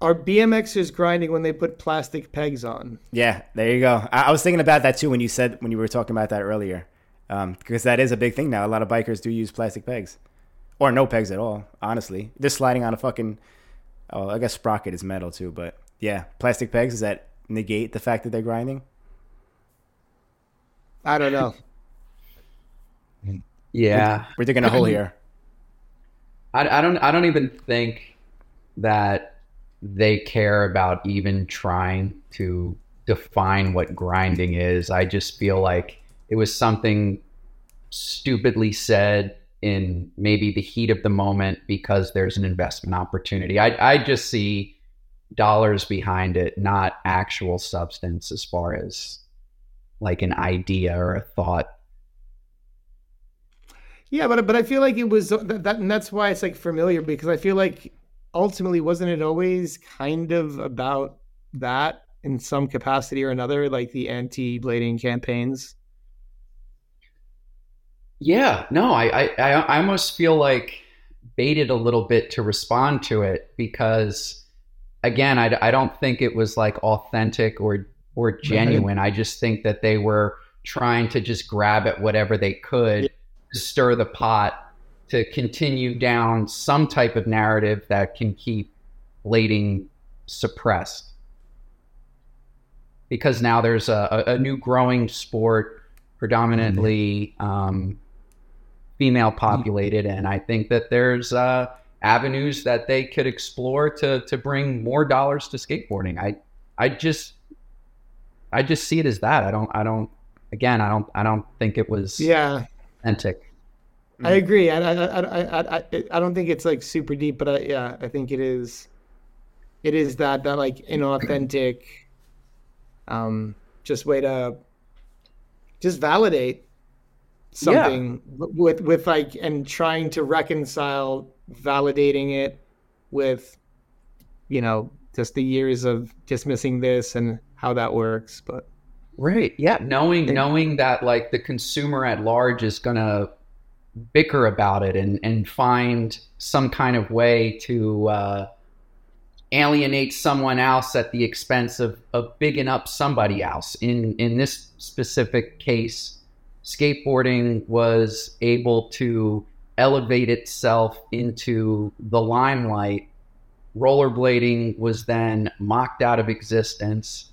Are BMXers grinding when they put plastic pegs on? Yeah, there you go. I, I was thinking about that too when you said when you were talking about that earlier, um, because that is a big thing now. A lot of bikers do use plastic pegs, or no pegs at all. Honestly, just sliding on a fucking. Oh, I guess sprocket is metal too, but yeah, plastic pegs does that negate the fact that they're grinding? I don't know. yeah, we're, we're digging a hole here. I, I don't. I don't even think that they care about even trying to define what grinding is. I just feel like it was something stupidly said in maybe the heat of the moment because there's an investment opportunity. I, I just see dollars behind it, not actual substance as far as like an idea or a thought. Yeah, but but I feel like it was that, that and that's why it's like familiar because I feel like ultimately wasn't it always kind of about that in some capacity or another, like the anti-blading campaigns? Yeah, no, I, I, I almost feel like baited a little bit to respond to it because, again, I, I don't think it was like authentic or or genuine. Right. I just think that they were trying to just grab at whatever they could yeah. to stir the pot to continue down some type of narrative that can keep blading suppressed. Because now there's a, a new growing sport, predominantly um, female populated, and I think that there's uh, avenues that they could explore to to bring more dollars to skateboarding. I I just I just see it as that. I don't I don't again I don't I don't think it was yeah authentic. I agree. I, I, I, I, I don't think it's like super deep, but I, yeah, I think it is. It is that that like inauthentic, um, just way to just validate something yeah. with with like and trying to reconcile validating it with, you know, just the years of dismissing this and how that works. But right, yeah, knowing knowing that like the consumer at large is gonna bicker about it and and find some kind of way to uh, alienate someone else at the expense of of bigging up somebody else. In in this specific case, skateboarding was able to elevate itself into the limelight. Rollerblading was then mocked out of existence.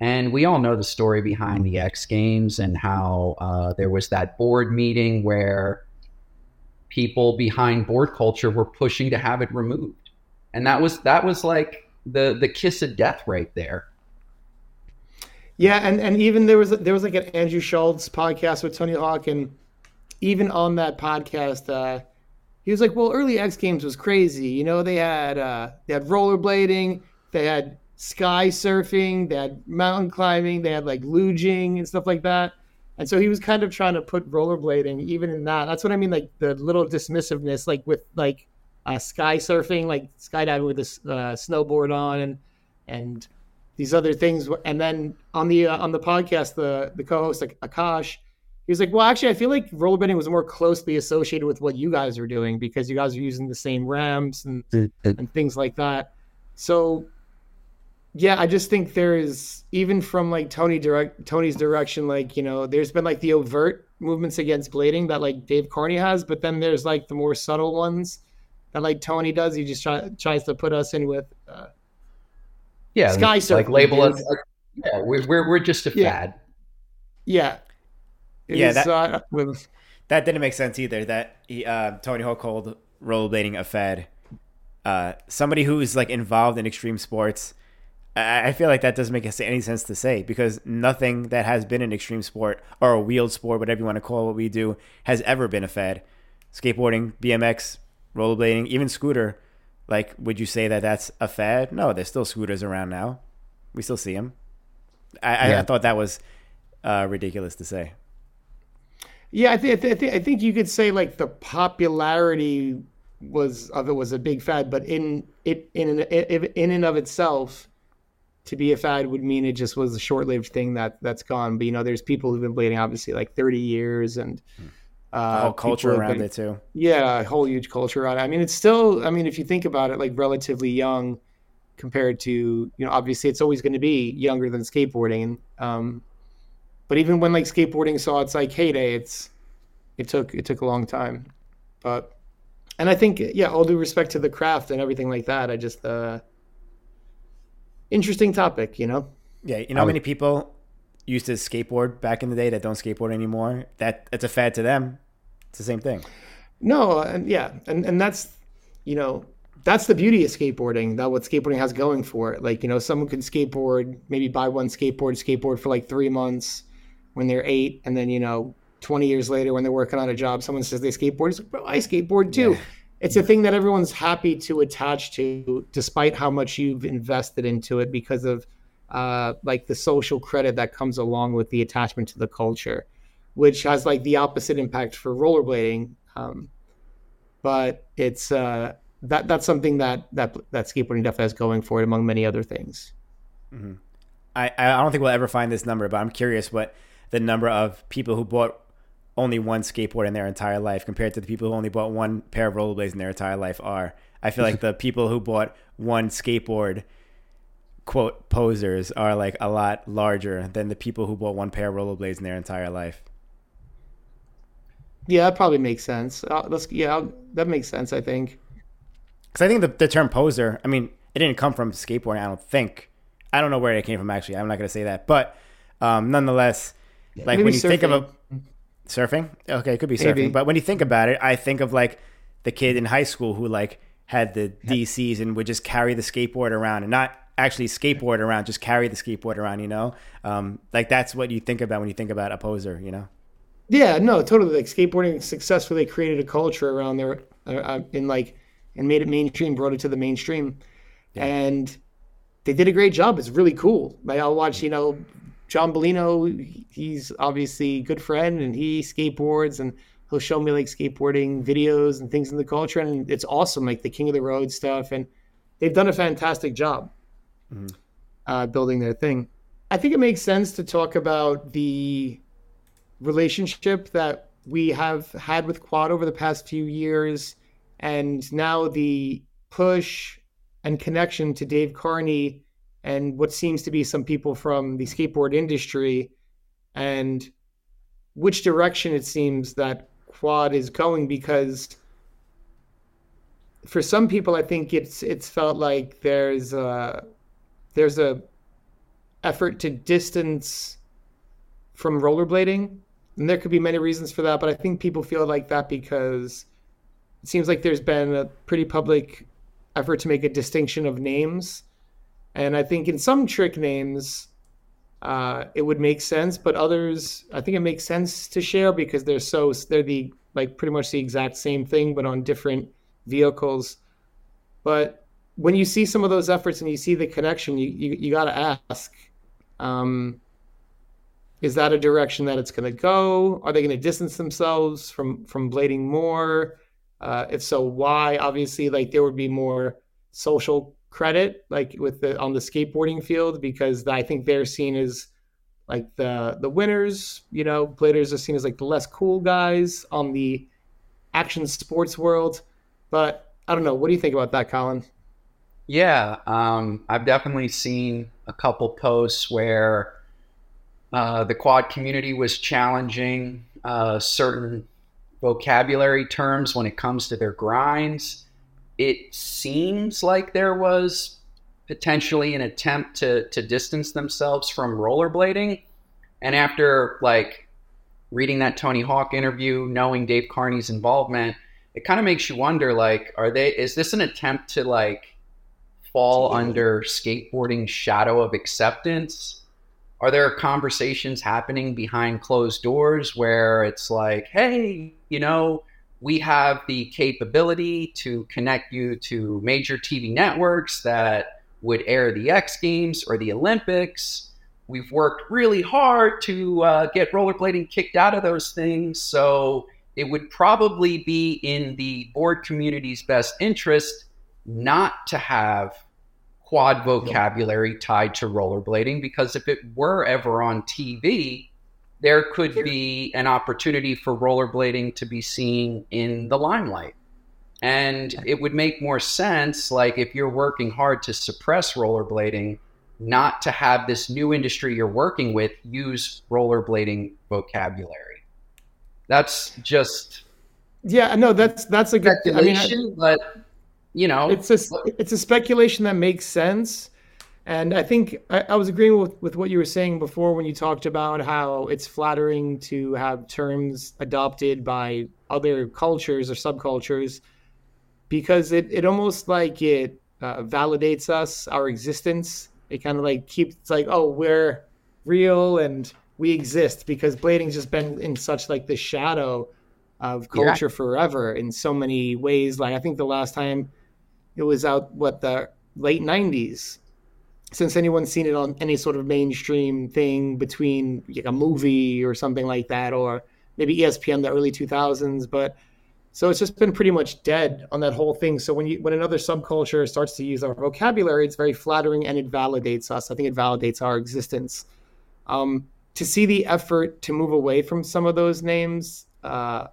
And we all know the story behind the X Games and how uh, there was that board meeting where people behind board culture were pushing to have it removed. And that was that was like the the kiss of death right there. Yeah, and, and even there was there was like an Andrew Schulz podcast with Tony Hawk, and even on that podcast, uh, he was like, "Well, early X Games was crazy. You know, they had uh, they had rollerblading, they had sky surfing, they had mountain climbing, they had like luging and stuff like that." And so he was kind of trying to put rollerblading even in that. That's what I mean, like the little dismissiveness, like with like uh, sky surfing, like skydiving with a uh, snowboard on, and and these other things. And then on the uh, on the podcast, the the co-host like Akaash, he was like, "Well, actually, I feel like rollerblading was more closely associated with what you guys are doing because you guys are using the same ramps and and things like that." So yeah, I just think there is even from like Tony direct Tony's direction, like you know, there's been like the overt movements against blading that like Dave Carnie has, but then there's like the more subtle ones that like Tony does. He just try, tries to put us in with uh, yeah, sky like label us. Like, yeah, we're, we're we're just a yeah. fad. Yeah, it yeah, is, that, uh, with, that didn't make sense either. That he, uh, Tony Hawk called rollerblading a fad. Uh, somebody who's like involved in extreme sports I feel like that doesn't make any sense to say because nothing that has been an extreme sport or a wheeled sport, whatever you want to call what we do, has ever been a fad. Skateboarding, BMX, rollerblading, even scooter. Like, would you say that that's a fad? No, there's still scooters around now. We still see them. I, yeah. I, I thought that was uh, ridiculous to say. Yeah, I think I think I think you could say like the popularity was of it was a big fad, but in it in in, in and of itself to be a fad would mean it just was a short-lived thing that that's gone. But you know, there's people who've been blading obviously like 30 years and uh, whole culture around been, it too. Yeah, a whole huge culture around it. I mean, it's still. I mean, if you think about it, like relatively young compared to you know, obviously it's always going to be younger than skateboarding. Um, but even when like skateboarding saw its like heyday, it's it took it took a long time. But and I think yeah, all due respect to the craft and everything like that, I just uh, interesting topic, you know. Yeah, you know how many people used to skateboard back in the day that don't skateboard anymore? That it's a fad to them. It's the same thing. No, and yeah, and and that's you know that's the beauty of skateboarding. That what skateboarding has going for it. Like you know, someone can skateboard, maybe buy one skateboard, skateboard for like three months when they're eight, and then you know, twenty years later when they're working on a job, someone says they skateboard. It's like, bro, I skateboard too. Yeah. It's a thing that everyone's happy to attach to, despite how much you've invested into it, because of uh, like the social credit that comes along with the attachment to the culture, which has like the opposite impact for rollerblading. Um, but it's uh, that that's something that that that skateboarding definitely has going for it, among many other things. Mm-hmm. I I don't think we'll ever find this number, but I'm curious what the number of people who bought only one skateboard in their entire life compared to the people who only bought one pair of rollerblades in their entire life are. I feel like the people who bought one skateboard quote posers are like a lot larger than the people who bought one pair of rollerblades in their entire life. Yeah, that probably makes sense. Uh, let's yeah, I'll, that makes sense. I think because I think the, the term poser. I mean, it didn't come from skateboarding. I don't think. I don't know where it came from. Actually, I'm not going to say that. But um, nonetheless, yeah, like when you surfing. think of a surfing, okay, it could be surfing. Maybe. But when you think about it, I think of like the kid in high school who like had the DCs and would just carry the skateboard around and not actually skateboard around, just carry the skateboard around. You know, um, like that's what you think about when you think about a poser. You know. Yeah, no, totally. Like skateboarding successfully created a culture around there, uh, uh, in like, and made it mainstream, brought it to the mainstream, yeah. and they did a great job. It's really cool. Like I'll watch, you know, John Bellino. He's obviously a good friend, and he skateboards, and he'll show me like skateboarding videos and things in the culture, and it's awesome. Like the King of the Road stuff, and they've done a fantastic job mm-hmm. uh, building their thing. I think it makes sense to talk about the relationship that we have had with Quad over the past few years, and now the push and connection to Dave Carnie and what seems to be some people from the skateboard industry, and which direction it seems that Quad is going because for some people I think it's it's felt like there's a there's a effort to distance from rollerblading and there could be many reasons for that, but I think people feel like that because it seems like there's been a pretty public effort to make a distinction of names. And I think in some trick names, uh, it would make sense, but others, I think it makes sense to share because they're so they're the like pretty much the exact same thing, but on different vehicles. But when you see some of those efforts and you see the connection, you you, you got to ask, um, is that a direction that it's going to go? Are they going to distance themselves from from blading more? Uh, if so, why? Obviously, like there would be more social credit, like with the on the skateboarding field, because I think they're seen as like the the winners. You know, bladers are seen as like the less cool guys on the action sports world. But I don't know. What do you think about that, Colin? Yeah, um, I've definitely seen a couple posts where uh, the quad community was challenging uh, certain vocabulary terms when it comes to their grinds. It seems like there was potentially an attempt to, to distance themselves from rollerblading. And after like reading that Tony Hawk interview, knowing Dave Carnie's involvement, it kind of makes you wonder like, are they, is this an attempt to like fall under skateboarding shadow of acceptance? are there conversations happening behind closed doors where it's like, hey, you know, we have the capability to connect you to major TV networks that would air the X Games or the Olympics. We've worked really hard to uh, get rollerblading kicked out of those things. So it would probably be in the board community's best interest not to have quad vocabulary tied to rollerblading because if it were ever on TV, there could be an opportunity for rollerblading to be seen in the limelight. And it would make more sense, like if you're working hard to suppress rollerblading, not to have this new industry you're working with use rollerblading vocabulary. That's just Yeah, no, that's that's a good. I mean, speculation, but you know, it's a it's a speculation that makes sense, and I think I, I was agreeing with with what you were saying before when you talked about how it's flattering to have terms adopted by other cultures or subcultures, because it it almost like it uh, validates us, our existence. It kind of like keeps like, oh, we're real and we exist because blading's just been in such like the shadow of culture yeah. forever in so many ways. Like I think the last time it was out, what the late '90s. Since anyone's seen it on any sort of mainstream thing between like a movie or something like that, or maybe ESPN the early 2000s, but so it's just been pretty much dead on that whole thing. So when you when another subculture starts to use our vocabulary, it's very flattering and it validates us. I think it validates our existence. Um, to see the effort to move away from some of those names, uh,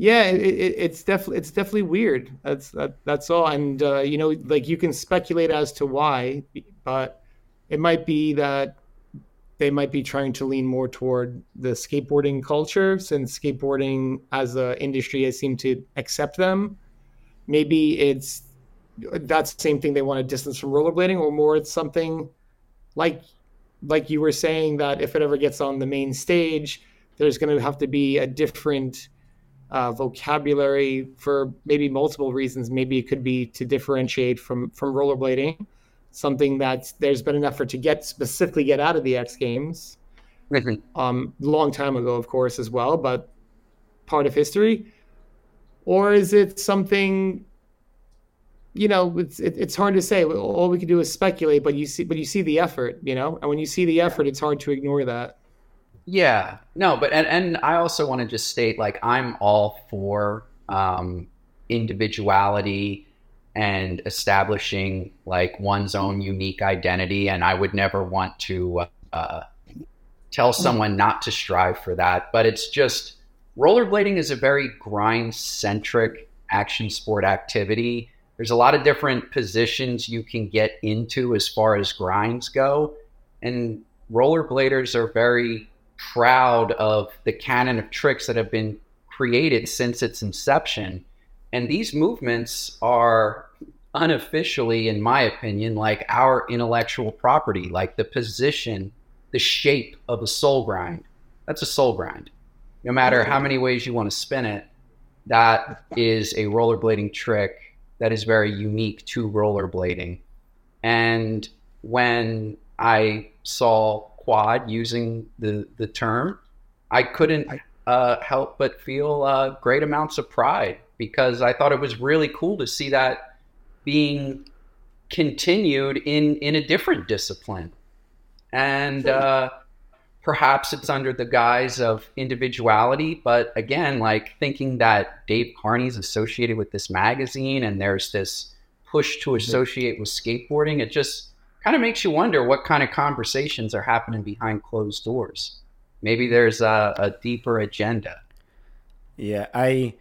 yeah, it, it, it's definitely it's definitely weird. That's that, that's all. And uh, you know, like you can speculate as to why, but it might be that they might be trying to lean more toward the skateboarding culture since skateboarding as an industry has seemed to accept them. Maybe it's that's the same thing they want to distance from rollerblading, or more it's something like like you were saying that if it ever gets on the main stage, there's going to have to be a different uh, vocabulary for maybe multiple reasons. Maybe it could be to differentiate from from rollerblading something that there's been an effort to get specifically get out of the X Games. Mm-hmm. Um, long time ago, of course, as well, but part of history. Or is it something? You know, it's it, it's hard to say. All we can do is speculate. But you see, but you see the effort. You know, and when you see the effort, it's hard to ignore that. Yeah, no, but and and I also want to just state like I'm all for um, individuality and establishing like one's own unique identity. And I would never want to uh, tell someone not to strive for that. But it's just rollerblading is a very grind centric action sport activity. There's a lot of different positions you can get into as far as grinds go. And rollerbladers are very proud of the canon of tricks that have been created since its inception. And these movements are unofficially, in my opinion, like our intellectual property, like the position, the shape of a soul grind. That's a soul grind. No matter how many ways you want to spin it, that is a rollerblading trick that is very unique to rollerblading. And when I saw Quad using the, the term, I couldn't uh, help but feel uh, great amounts of pride because I thought it was really cool to see that being continued in in a different discipline, and uh, perhaps it's under the guise of individuality. But again, like thinking that Dave Carnie's associated with this magazine, and there's this push to mm-hmm. associate with skateboarding, it just kind of makes you wonder what kind of conversations are happening behind closed doors. Maybe there's a, a deeper agenda. Yeah, I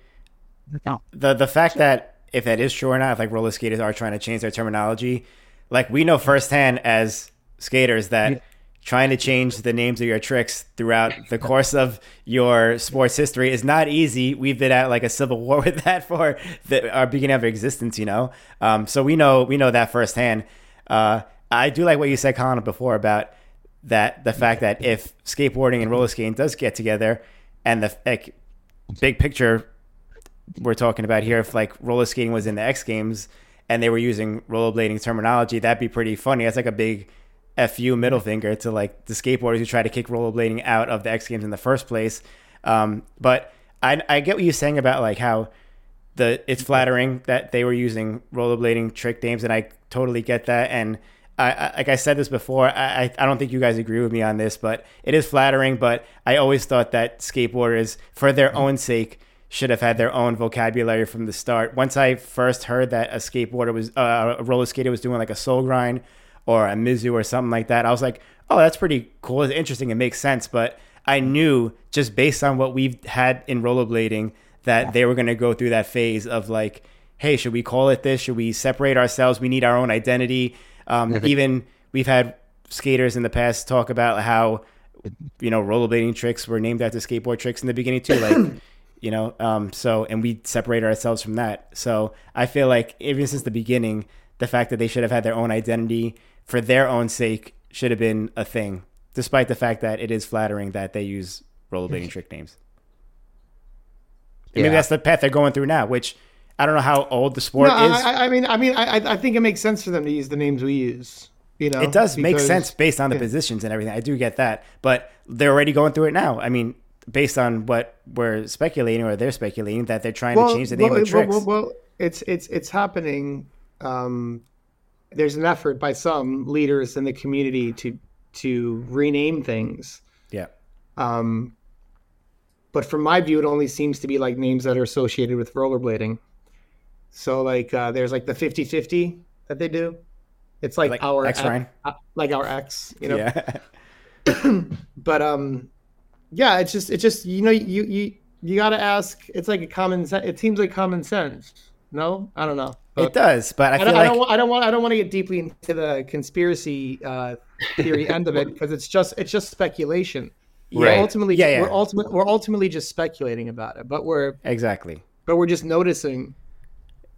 the the fact that if that is true or not, if like roller skaters are trying to change their terminology, like we know firsthand as skaters that yeah. trying to change the names of your tricks throughout the course of your sports history is not easy. We've been at like a civil war with that for the, our beginning of existence, you know. Um, so we know we know that firsthand. Uh, I do like what you said, Colin, before about that the fact that if skateboarding and roller skating does get together, and the like, big picture we're talking about here, if like roller skating was in the X Games and they were using rollerblading terminology, that'd be pretty funny. That's like a big fu middle finger to like the skateboarders who try to kick rollerblading out of the X Games in the first place. Um, but I, I get what you're saying about like how the it's flattering that they were using rollerblading trick names, and I totally get that. And I, I, like I said this before, I, I don't think you guys agree with me on this, but it is flattering. But I always thought that skateboarders, for their own sake, should have had their own vocabulary from the start. Once I first heard that a skateboarder was uh, a roller skater was doing like a soul grind or a Mizou or something like that, I was like, oh, that's pretty cool. It's interesting. It makes sense. But I knew just based on what we've had in rollerblading that they were going to go through that phase of like, hey, should we call it this? Should we separate ourselves? We need our own identity. Um, even we've had skaters in the past talk about how you know rollerblading tricks were named after skateboard tricks in the beginning too, like. you know. Um, so and we separate ourselves from that. So I feel like even since the beginning, the fact that they should have had their own identity for their own sake should have been a thing, despite the fact that it is flattering that they use rollerblading trick names. And Maybe that's the path they're going through now, which I don't know how old the sport No, is. I, I- mean, I mean, I, I think it makes sense for them to use the names we use. You know, it does make sense based on the yeah. positions and everything. I do get that, but they're already going through it now. I mean, based on what we're speculating or they're speculating that they're trying to change the name well, of tricks. Well, well, well, it's it's it's happening. Um, there's an effort by some leaders in the community to to rename things. yeah, Um, but from my view, it only seems to be like names that are associated with rollerblading. So like uh, there's like the 50-50 that they do. It's like, Like our X Ryan? uh, like our X, you know. yeah, But um, yeah, it's just it's just you know you you you got to ask. It's like a common sense. It seems like common sense. No, I don't know. But it does. But I I feel don't, I don't, want, I don't want I don't want to get deeply into the conspiracy uh, theory end of it because it's just it's just speculation. We're Right. ultimately Yeah, yeah. we're ultimate we're ultimately just speculating about it, but we're exactly. but we're just noticing.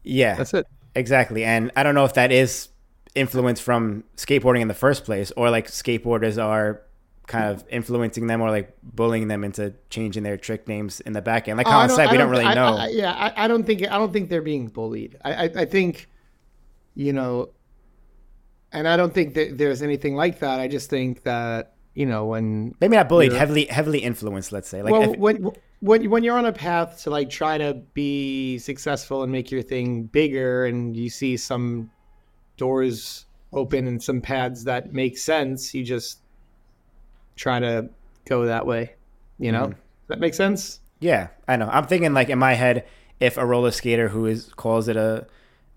Yeah, That's it. exactly. And I don't know if that is influence from skateboarding in the first place, or like skateboarders are kind of influencing them or like bullying them into changing their trick names in the back end. Like Oh, I Colin said, we don't really I- know. I, yeah, I, I don't think I don't think they're being bullied. I, I, I think, you know, and I don't think that there's anything like that. I just think that you know when Maybe not bullied, heavily heavily influenced. Let's say, like well if- when when when you're on a path to like try to be successful and make your thing bigger, and you see some doors open and some paths that make sense, you just try to go that way. You know, Mm-hmm. Does that make sense? Yeah, I know. I'm thinking like in my head, if a roller skater who is calls it a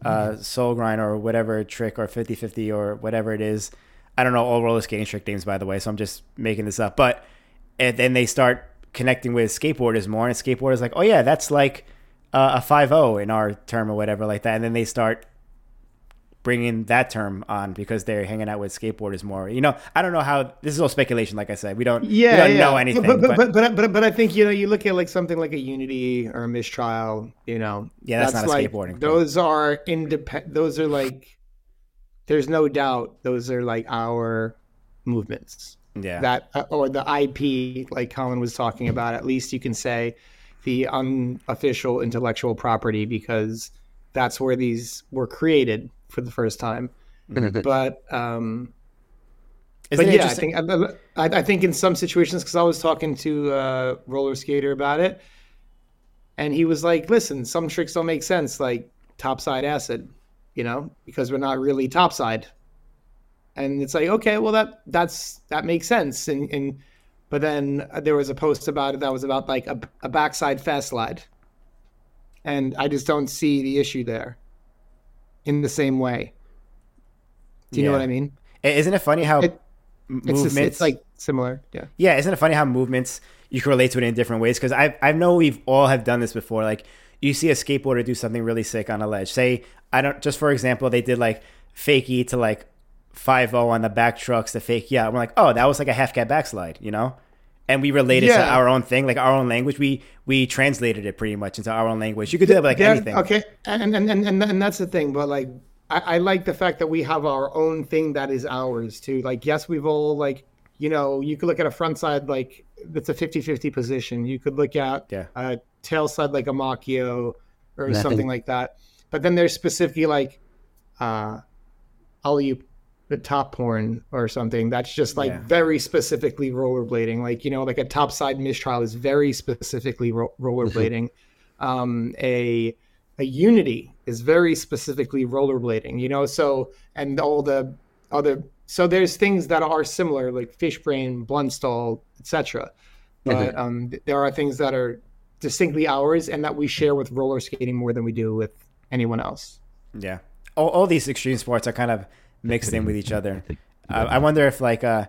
uh, soul grind or whatever trick or 50-50 or whatever it is, I don't know all roller skating trick names by the way, so I'm just making this up. But and then they start connecting with skateboarders more, and skateboarders like, oh yeah, that's like uh, a five zero in our term or whatever like that, and then they start bringing that term on because they're hanging out with skateboarders more. You know, I don't know how this is all speculation. Like I said, we don't yeah, we don't yeah. know anything. But but, but- but but but but I think you know you look at like something like a Unity or a mistrial. You know, Yeah, that's not a like, skateboarding thing. Those are independent. Those are like, there's no doubt those are like our movements. Yeah, That uh, or the IP, like Colin was talking about. At least you can say the unofficial intellectual property because that's where these were created for the first time. But um, Isn't but it yeah, I think I, I think in some situations because I was talking to a roller skater about it, and he was like, "Listen, some tricks don't make sense, like topside acid, you know, because we're not really topside." And it's like, okay, well that that's that makes sense. And and but then there was a post about it that was about like a, a backside fast slide, and I just don't see the issue there in the same way. Do you know what I mean? Isn't it funny how It- m- It's movements just, it's like similar, yeah. yeah isn't it funny how movements you can relate to it in different ways because I I know we've all have done this before like you see a skateboarder do something really sick on a ledge say I don't just for example they did like fakie to like 5 on the back trucks the fake yeah we're like oh that was like a half cat backslide you know and we related to our own thing like our own language we we translated it pretty much into our own language you could do that with like There- anything Okay, and and, and and and that's the thing. But like, I, I like the fact that we have our own thing that is ours too. Like, yes, we've all like, you know, you could look at a front side like that's a 50-50 position. You could look at Yeah. a tail side like a Makio or Nothing. something like that. But then there's specifically like, uh, alley the top horn or something. That's just like Yeah. very specifically rollerblading. Like you know, like a top side mistrial is very specifically ro- rollerblading. um, a a unity is very specifically rollerblading. You know, so and all the other so there's things that are similar like fishbrain, blundstall, etc. But um, there are things that are distinctly ours and that we share with roller skating more than we do with anyone else. Yeah. All, all these extreme sports are kind of mixed in with each other. Uh, I wonder if, like, uh,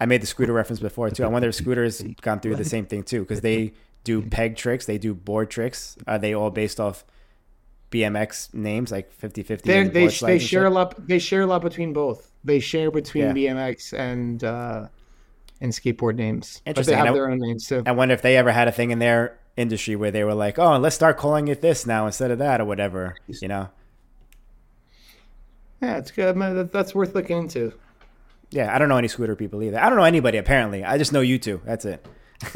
I made the scooter reference before too. I wonder if scooters gone through the same thing too, because they do peg tricks, they do board tricks. Are they all based off BMX names like 50 50? They they, they share a lot. They share a lot between both. They share between Yeah. BMX and uh, and skateboard names, but Interesting. they have I- their own names too. I wonder if they ever had a thing in their industry where they were like, "Oh, let's start calling it this now instead of that or whatever," you know. Yeah, it's good. Man, That's worth looking into. Yeah, I don't know any scooter people either. I don't know anybody apparently. I just know you two. That's it.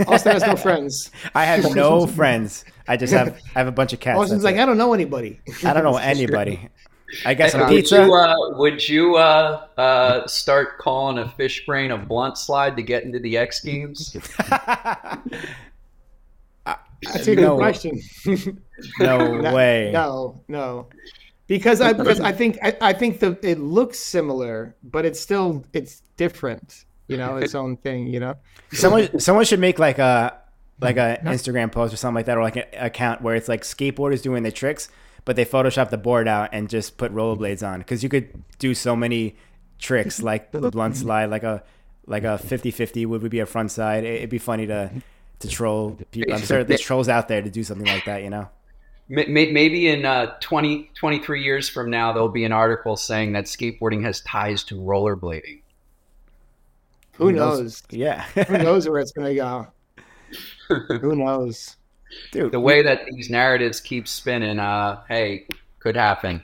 Austin has no friends. I have no friends. I just have I have a bunch of cats. Austin's that's like, it. I don't know anybody. I don't know anybody. I got some would pizza. you, uh, would you uh, uh, start calling a fish brain a blunt slide to get into the X Games? That's a good no, question. no way. No, no, because I because I think I, I think the it looks similar, but it's still it's different. You know, its own thing. You know. Someone someone should make like a like a Instagram post or something like that, or like an account where it's like skateboarders doing the tricks, but they Photoshop the board out and just put rollerblades on because you could do so many tricks like the blunt slide, like a like a 50-50 would, would be a front side. It, would be funny to to troll people. I'm sure there's trolls out there to do something like that. You know. May- may- Maybe in uh, 20, 23 years from now, there'll be an article saying that skateboarding has ties to rollerblading. Who knows? Yeah, Who knows where it's gonna go? Who knows? dude. The way that these narratives keep spinning, uh, hey, could happen.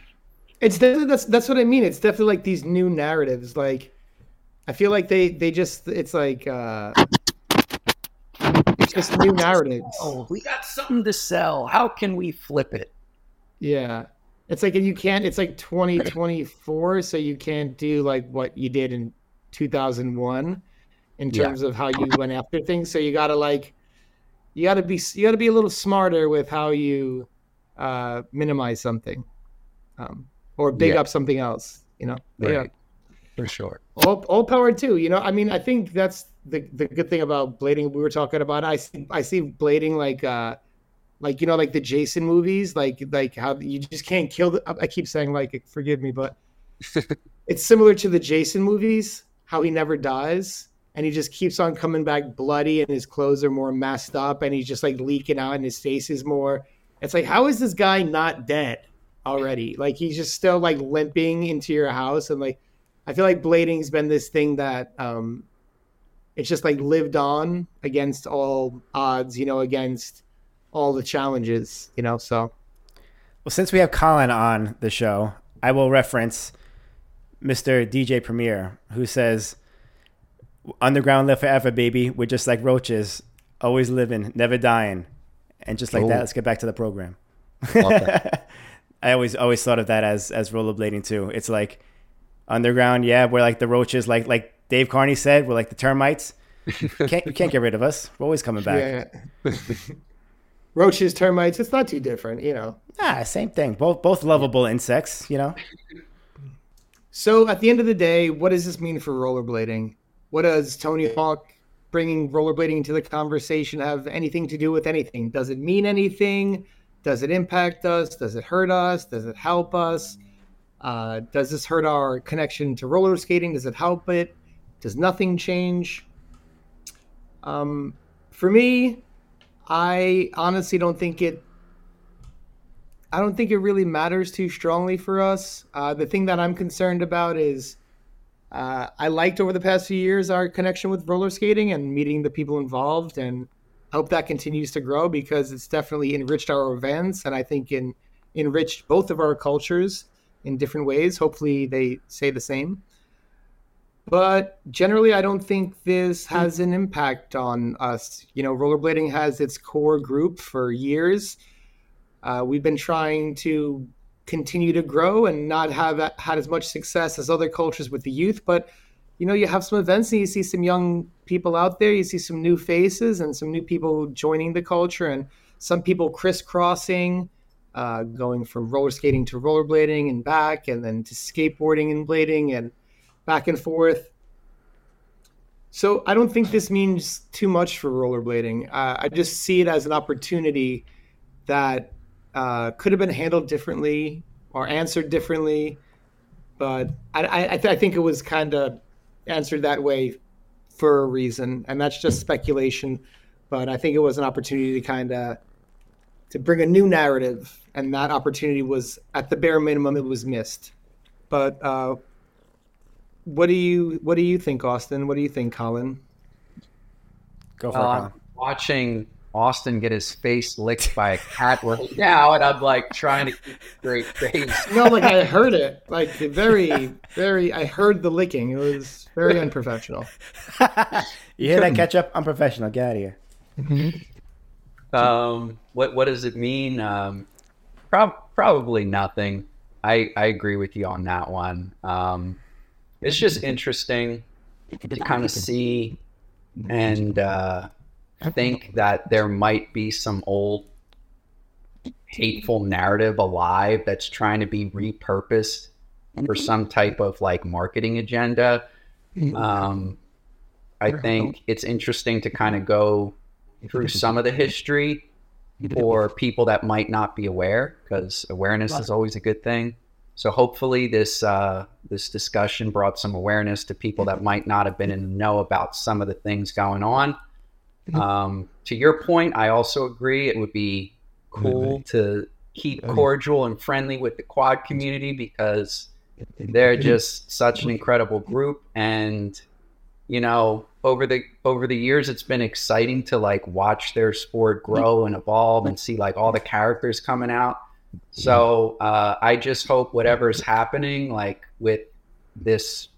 It's definitely that's that's what I mean. It's definitely like these new narratives. Like I feel like they they just it's like uh just new narrative. Oh, we got something to sell. How can we flip it? Yeah. It's like you can't it's like 2024 so you can't do like what you did in 2001 in Yeah. terms of how you went after things. So you got to like you got to be you got to be a little smarter with how you uh minimize something. Um or big Yeah. up something else, you know. But yeah. For sure. all, all power too. You know, I mean, I think that's the the good thing about blading. We were talking about. I see, I see blading like uh, like you know, like the Jason movies, like like how you just can't kill. The, I keep saying like, forgive me, but it's similar to the Jason movies. How he never dies, and he just keeps on coming back bloody, and his clothes are more messed up, and he's just like leaking out, and his face is more. It's like, how is this guy not dead already? Like he's just still like limping into your house, and like I feel like blading's been this thing that um, it's just like lived on against all odds, you know, against all the challenges, you know. So Well, since we have Colin on the show, I will reference Mr. DJ Premier, who says, "Underground live forever, baby. We're just like roaches, always living, never dying." And just like that, let's get back to the program. I always always thought of that as as rollerblading too. It's like underground, yeah, we're like the roaches, like like Dave Carnie said, we're like the termites. can't you can't get rid of us. We're always coming back. yeah, roaches, termites, it's not too different, you know. Ah, same thing. Both both lovable insects, you know. So at the end of the day, what does this mean for rollerblading? What does Tony Hawk bringing rollerblading into the conversation have anything to do with anything? Does it mean anything? Does it impact us? Does it hurt us? Does it help us? Uh, does this hurt our connection to roller skating? Does it help it? Does nothing change? Um, for me, I honestly don't think it I don't think it really matters too strongly for us. Uh, the thing that I'm concerned about is uh, I liked over the past few years our connection with roller skating and meeting the people involved, and hope that continues to grow because it's definitely enriched our events, and I think in enriched both of our cultures in different ways. Hopefully, they say the same. But generally, I don't think this has an impact on us. You know, rollerblading has its core group for years. Uh, we've been trying to continue to grow and not have had as much success as other cultures with the youth. But you know, you have some events and you see some young people out there. You see some new faces and some new people joining the culture, and some people crisscrossing, uh, going from roller skating to rollerblading and back, and then to skateboarding and blading and back and forth. So I don't think this means too much for rollerblading. Uh, I just see it as an opportunity that uh, could have been handled differently or answered differently. But I, I, th- I think it was kind of answered that way for a reason, and that's just speculation. But I think it was an opportunity to kind of to bring a new narrative, and that opportunity was at the bare minimum it was missed. But uh, what do you what do you think, Austin? What do you think, Colin? Go for Well, it, Colin. watching Austin get his face licked by a cat right now, and I'm like trying to keep a straight face. No, like I heard it, like very, very. I heard the licking. It was very unprofessional. you hear that ketchup? I'm professional. Get out of here. Um, what what does it mean? Um, prob- probably nothing. I I agree with you on that one. Um, it's just interesting to kind of see and uh, think that there might be some old hateful narrative alive that's trying to be repurposed for some type of like marketing agenda. Um, I think it's interesting to kind of go through some of the history for people that might not be aware, because awareness is always a good thing. So hopefully this uh, this discussion brought some awareness to people that might not have been in the know about some of the things going on. Um, to your point, I also agree. It would be cool to keep cordial and friendly with the quad community because they're just such an incredible group and you know over the over the years it's been exciting to like watch their sport grow and evolve and see like all the characters coming out. So uh, i just hope whatever's happening like with this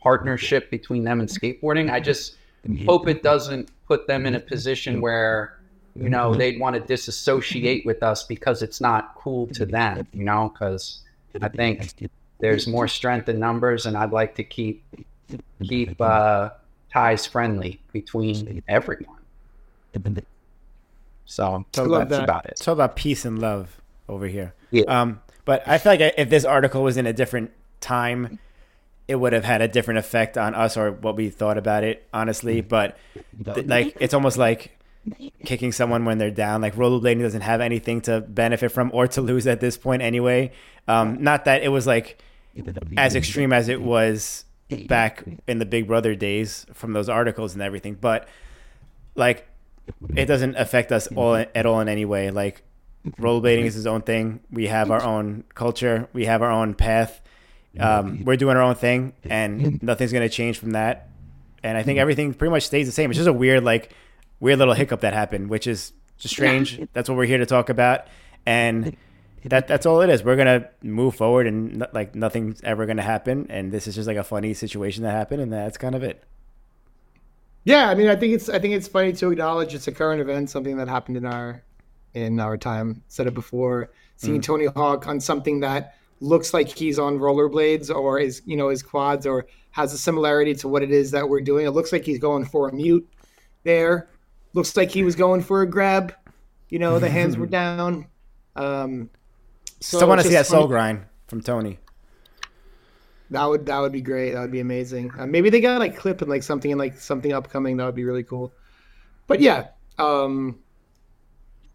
partnership between them and skateboarding i just hope it doesn't put them in a position where you know they'd want to disassociate with us because it's not cool to them you know because i think there's more strength in numbers and i'd like to keep keep uh, ties friendly between everyone so So love that's that. about it It's all about peace and love over here. Yeah. Um, but I feel like if this article was in a different time, it would have had a different effect on us or what we thought about it, honestly. But th- like, it's almost like kicking someone when they're down. Like rollerblading doesn't have anything to benefit from or to lose at this point anyway. Um, not that it was like as extreme as it was back in the Big Brother days from those articles and everything, but like it doesn't affect us all at all in any way. Like rollerblading is his own thing. We have our own culture. We have our own path. Um, we're doing our own thing, and nothing's gonna change from that. And I think everything pretty much stays the same. It's just a weird, like, weird little hiccup that happened, which is just strange. That's what we're here to talk about, and that that's all it is. We're gonna move forward, and like nothing's ever gonna happen. And this is just like a funny situation that happened, and that's kind of it. Yeah, I mean, I think it's I think it's funny to acknowledge it's a current event, something that happened in our in our time. Said it before, seeing Tony Hawk on something that looks like he's on rollerblades or is you know his quads or has a similarity to what it is that we're doing. It looks like he's going for a mute there. Looks like he was going for a grab. You know, the hands were down. Um, so Still want to see that soul funny- grind from Tony. That would that would be great. That would be amazing. Uh, maybe they got like clip and like something and like something upcoming. That would be really cool. But yeah, um,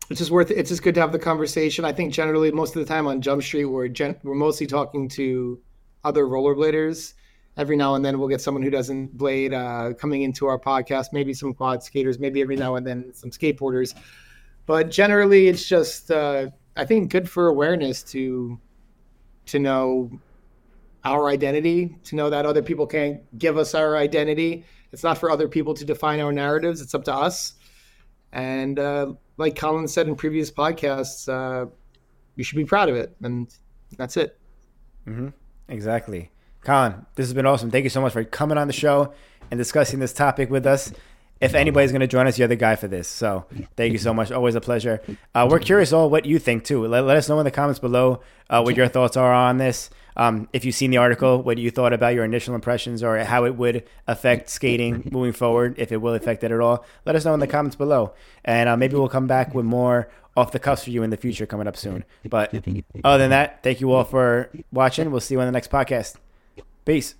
it's just worth. It's just good to have the conversation. I think generally most of the time on Jump Street we're gen- we're mostly talking to other rollerbladers. Every now and then we'll get someone who doesn't blade uh, coming into our podcast. Maybe some quad skaters. Maybe every now and then some skateboarders. But generally, it's just uh, I think good for awareness to to know our identity, to know that other people can't give us our identity. It's not for other people to define our narratives. It's up to us. And uh, like Colin said in previous podcasts, uh, you should be proud of it. And that's it. Mm-hmm. Exactly. Colin, this has been awesome. Thank you so much for coming on the show and discussing this topic with us. If anybody's going to join us, you're the guy for this. So thank you so much. Always a pleasure. Uh, we're curious all what you think too. Let, let us know in the comments below uh, what your thoughts are on this. Um, if you've seen the article, what you thought about your initial impressions or how it would affect skating moving forward, if it will affect it at all, let us know in the comments below. And uh, maybe we'll come back with more off the cuffs for you in the future coming up soon. But other than that, thank you all for watching. We'll see you on the next podcast. Peace.